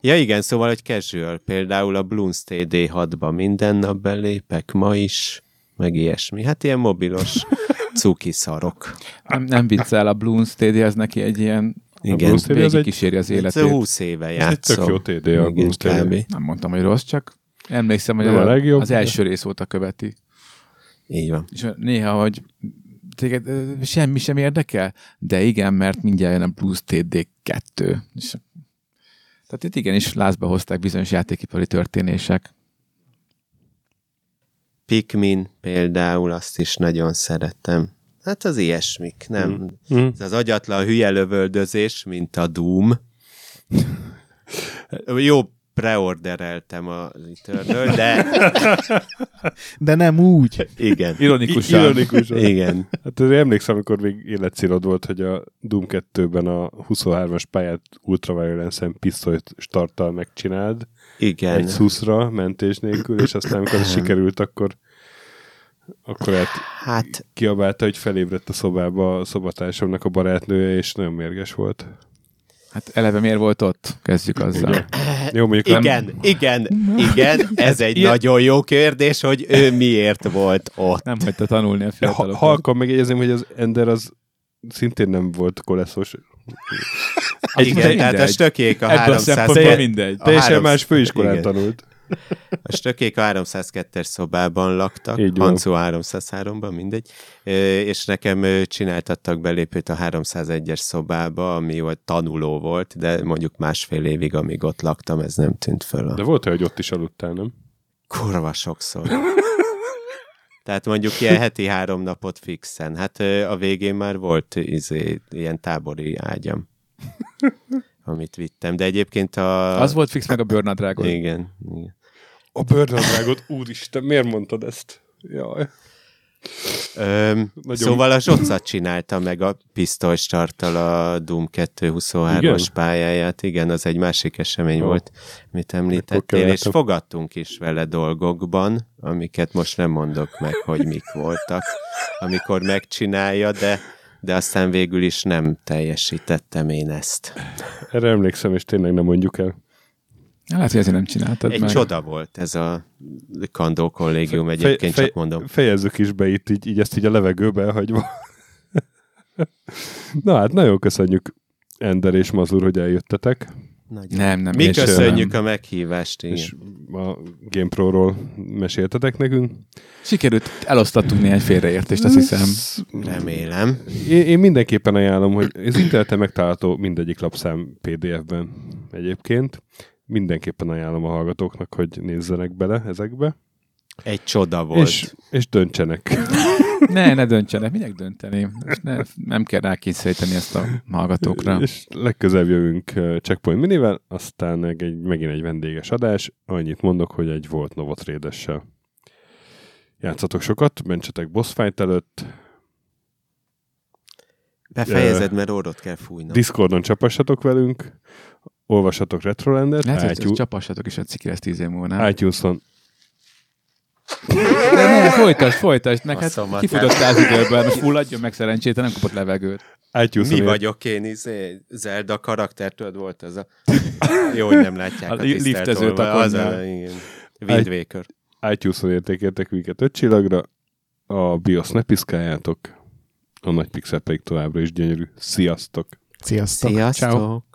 Ja igen, szóval, hogy casual. Például a Bloons TD6-ba minden nap belépek, ma is, meg ilyesmi. Hát ilyen mobilos [LAUGHS] cuki szarok. Nem, nem viccel, a Bloons TD, ez neki egy ilyen Igen. Bloons TD az egy- kíséri az Ez életét. 20 éve Ez egy játszom. tök jó TD a Bloons TD. Nem mondtam, hogy rossz, csak emlékszem, hogy a a legjobb, az de- első rész óta követi. Így van. És néha, hogy téged semmi sem érdekel, de igen, mert mindjárt jön a Blues TD2. És, tehát itt igenis lázba hozták bizonyos játékipari történések. Pikmin például, azt is nagyon szeretem. Hát az ilyesmik, nem? Mm. Ez az agyatlan hülye lövöldözés, mint a Doom. Jó, preordereltem a Returnal, de [LAUGHS] De nem úgy. igen. Ironikusan. Ironikusan. Igen. Hát azért emlékszem, amikor még életcélod volt, hogy a Doom 2-ben a 23-as pályát ultraviolence pisztolyt starttal megcsináld, Igen. egy szuszra, mentés nélkül, és aztán amikor ez sikerült, akkor akkor hát Hát kiabálta, hogy felébredt a szobába a szobatársamnak a barátnője, és nagyon mérges volt. Hát eleve miért volt ott? Kezdjük azzal. Jó, mondjuk nem, igen, igen, igen, ez egy ilyen- nagyon jó kérdés, hogy ő miért volt ott. Nem hagyta tanulni a ha, fiatalokat. halkan megjegyezném, hogy az Ender az szintén nem volt koleszos. Igen, mindegy. tehát a stökék a Ebből a 300 szempontból mindegy. Teljesen más főiskolán igen. tanult. A stökék a 302-es szobában laktak, Így van. Hancu 303-ban, mindegy, és nekem csináltattak belépőt a 301-es szobába, ami volt tanuló volt, de mondjuk másfél évig, amíg ott laktam, ez nem tűnt föl. A... De volt hogy ott is aludtál, nem? Kurva sokszor. [LAUGHS] Tehát mondjuk ilyen heti három napot fixen. Hát a végén már volt izé, ilyen tábori ágyam, [LAUGHS] amit vittem. De egyébként a... Az volt fix meg a Burnout Dragon. Igen, igen. A bőrnadrágot, úristen, miért mondtad ezt? Jaj. Öm, Nagyon- Szóval a Zsocat csinálta meg a pisztolystarttal a Doom 223-as Igen? pályáját. Igen, az egy másik esemény Ó. volt, amit említettél, és fogadtunk is vele dolgokban, amiket most nem mondok meg, hogy mik voltak, amikor megcsinálja, de de aztán végül is nem teljesítettem én ezt. Erre emlékszem, és tényleg nem mondjuk el. Lehet, hogy ezért nem csináltad Egy meg. csoda volt ez a Kandó kollégium, egyébként csak mondom. Fejezzük is be itt, így, így ezt így a levegőbe elhagyva. [LAUGHS] Na hát, nagyon köszönjük Ender és Mazur, hogy eljöttetek, Nagyon. Nem, nem. Mi sem. köszönjük a meghívást, igen. és a GamePro-ról meséltetek nekünk. Sikerült, elosztattunk néhány félreértést, azt hiszem. Remélem. Én, én mindenképpen ajánlom, hogy az interneten megtalálható mindegyik lapszám PDF-ben egyébként. Mindenképpen ajánlom a hallgatóknak, hogy nézzenek bele ezekbe, Egy csoda volt. és, és döntsenek. [LAUGHS] Ne, ne döntsenek, minek dönteni? Ne, nem kell rákényszeríteni ezt a hallgatókra. És legközelebb jövünk Checkpoint Minivel, aztán egy, megint egy vendéges adás. Annyit mondok, hogy egy volt Novotrédessel. Játszatok sokat, mentsetek boss fight előtt, Befejezed, mert orrot kell fújnom. Discordon csapassatok velünk, olvassatok Retrolandet, Lehet, hogy iTunes- csapassatok is a cikki lesz tíz év múlva, nem? iTunes-on De ne, folytasd, folytasd, A hát szomat kifutottál az időben, most fulladjon meg szerencsétlen, nem kapott levegőt. iTunes-on Mi vagyok én, izé, Zelda karakter, tudod, volt ez a... [LAUGHS] Jó, hogy nem látják A a, liftező az a, igen. Wind Waker. iTunes-on értékeltek minket 5 csillagra, a BIOS ne piszkáljátok, a nagy pixel pedig továbbra is gyönyörű. Sziasztok! Sziasztok! Sziasztok! Ciao.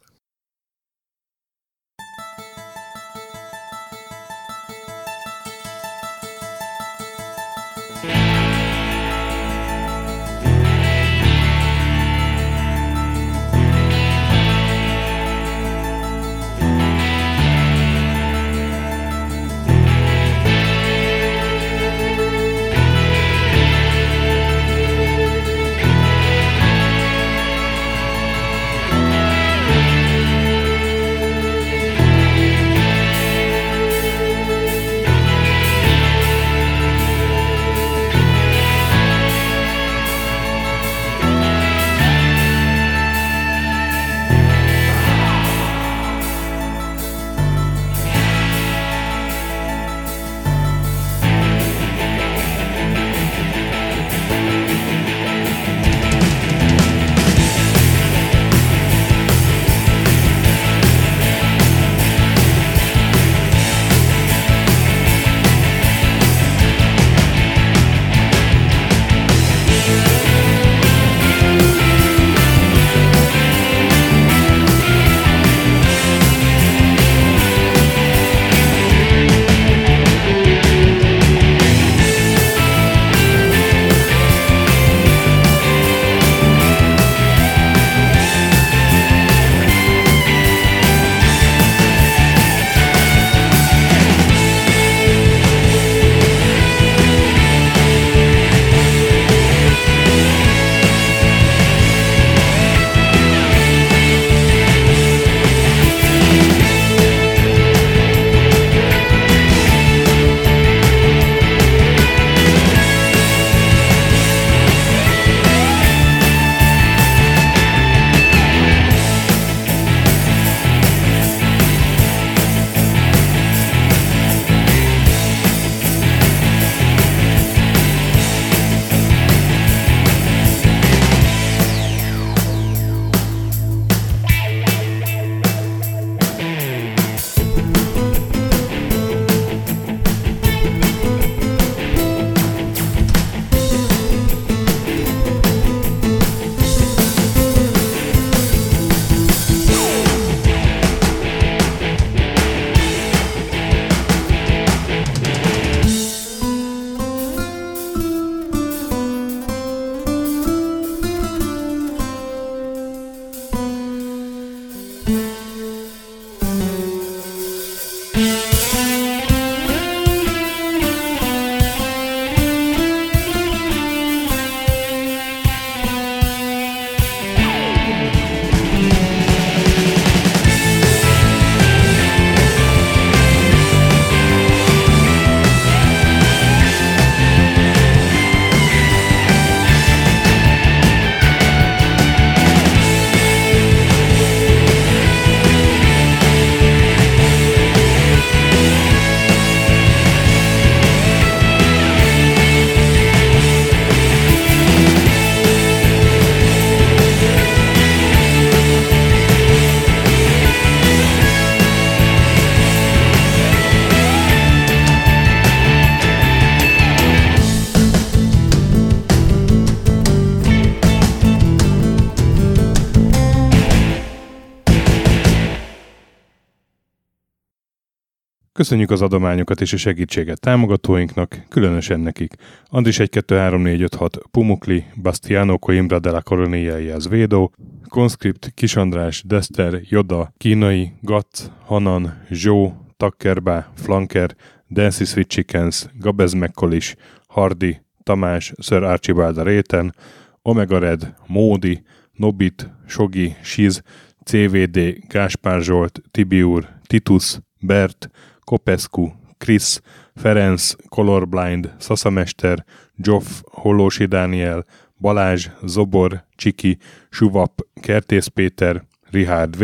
Köszönjük az adományokat és a segítséget támogatóinknak, különösen nekik. Andris 1 2 3 4 5 6 Pumukli, Bastiano Coimbra de la Coronia Védó, Conscript, Kisandrás, Dester, Joda, Kínai, Gatz, Hanan, Zsó, Takkerbá, Flanker, Dancy Sweet Chickens, Gabez Mekkolis, Hardy, Tamás, Sir Archibald Réten, Omega Red, Módi, Nobit, Sogi, Siz, CVD, Gáspár Zsolt, Tibiur, Titus, Bert, Kopescu, Chris, Ferenc, Colorblind, Szaszamester, Joff, Hollósi Dániel, Balázs, Zobor, Csiki, Suvap, Kertész Péter, Richard V,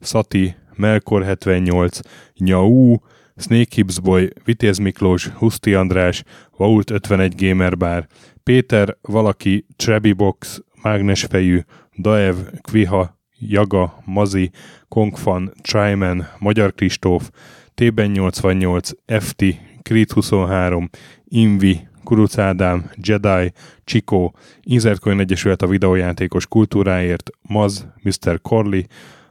Szati, Melkor 78, Nyau, Snake Boy, Vitéz Miklós, Huszti András, Vault 51 Gamer Bar, Péter, Valaki, Trebi Box, Mágnesfejű, Daev, Kviha, Jaga, Mazi, Kongfan, Tryman, Magyar Kristóf, Tében 88, FT, Krit 23, Invi, Kuruc Ádám, Jedi, Csikó, Inzertcoin Egyesület a videójátékos kultúráért, Maz, Mr. Corley,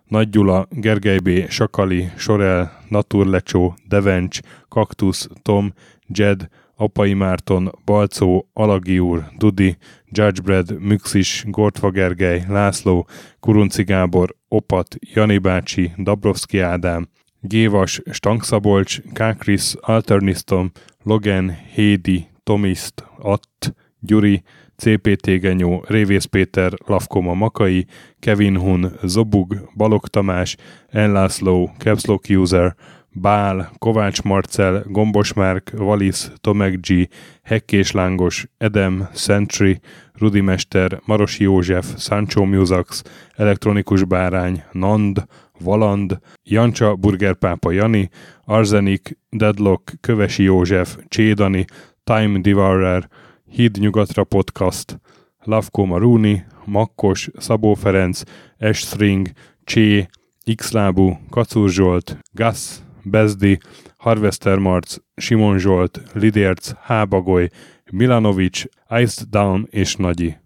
Nagy Gyula, Gergely B., Sakali, Sorel, Naturlecsó, Devencs, Kaktusz, Tom, Jed, Apai Márton, Balcó, Alagi úr, Dudi, Judgebred, Müxis, Gortva Gergely, László, Kurunci Gábor, Opat, Jani bácsi, Dabrowski Ádám, Gévas, Stangszabolcs, Kákris, Alternisztom, Logan, Hédi, Tomiszt, Att, Gyuri, CPT Genyó, Révész Péter, Lavkoma Makai, Kevin Hun, Zobug, Balog Tamás, Enlászló, Capslock User, Bál, Kovács Marcel, Gombos Márk, Valisz, Tomek G, Hekkés Lángos, Edem, Sentry, Rudimester, Marosi József, Sancho Musax, Elektronikus Bárány, Nand, Valand, Jancsa, Burgerpápa Jani, Arzenik, Deadlock, Kövesi József, Csédani, Time Devourer, Híd Nyugatra Podcast, Lavko Maruni, Makkos, Szabó Ferenc, Estring, Csé, Xlábú, Kacúr Zsolt, Gas, Bezdi, Harvester Marc, Simon Zsolt, Lidérc, Hábagoly, Milanovic, Iced Down és Nagyi.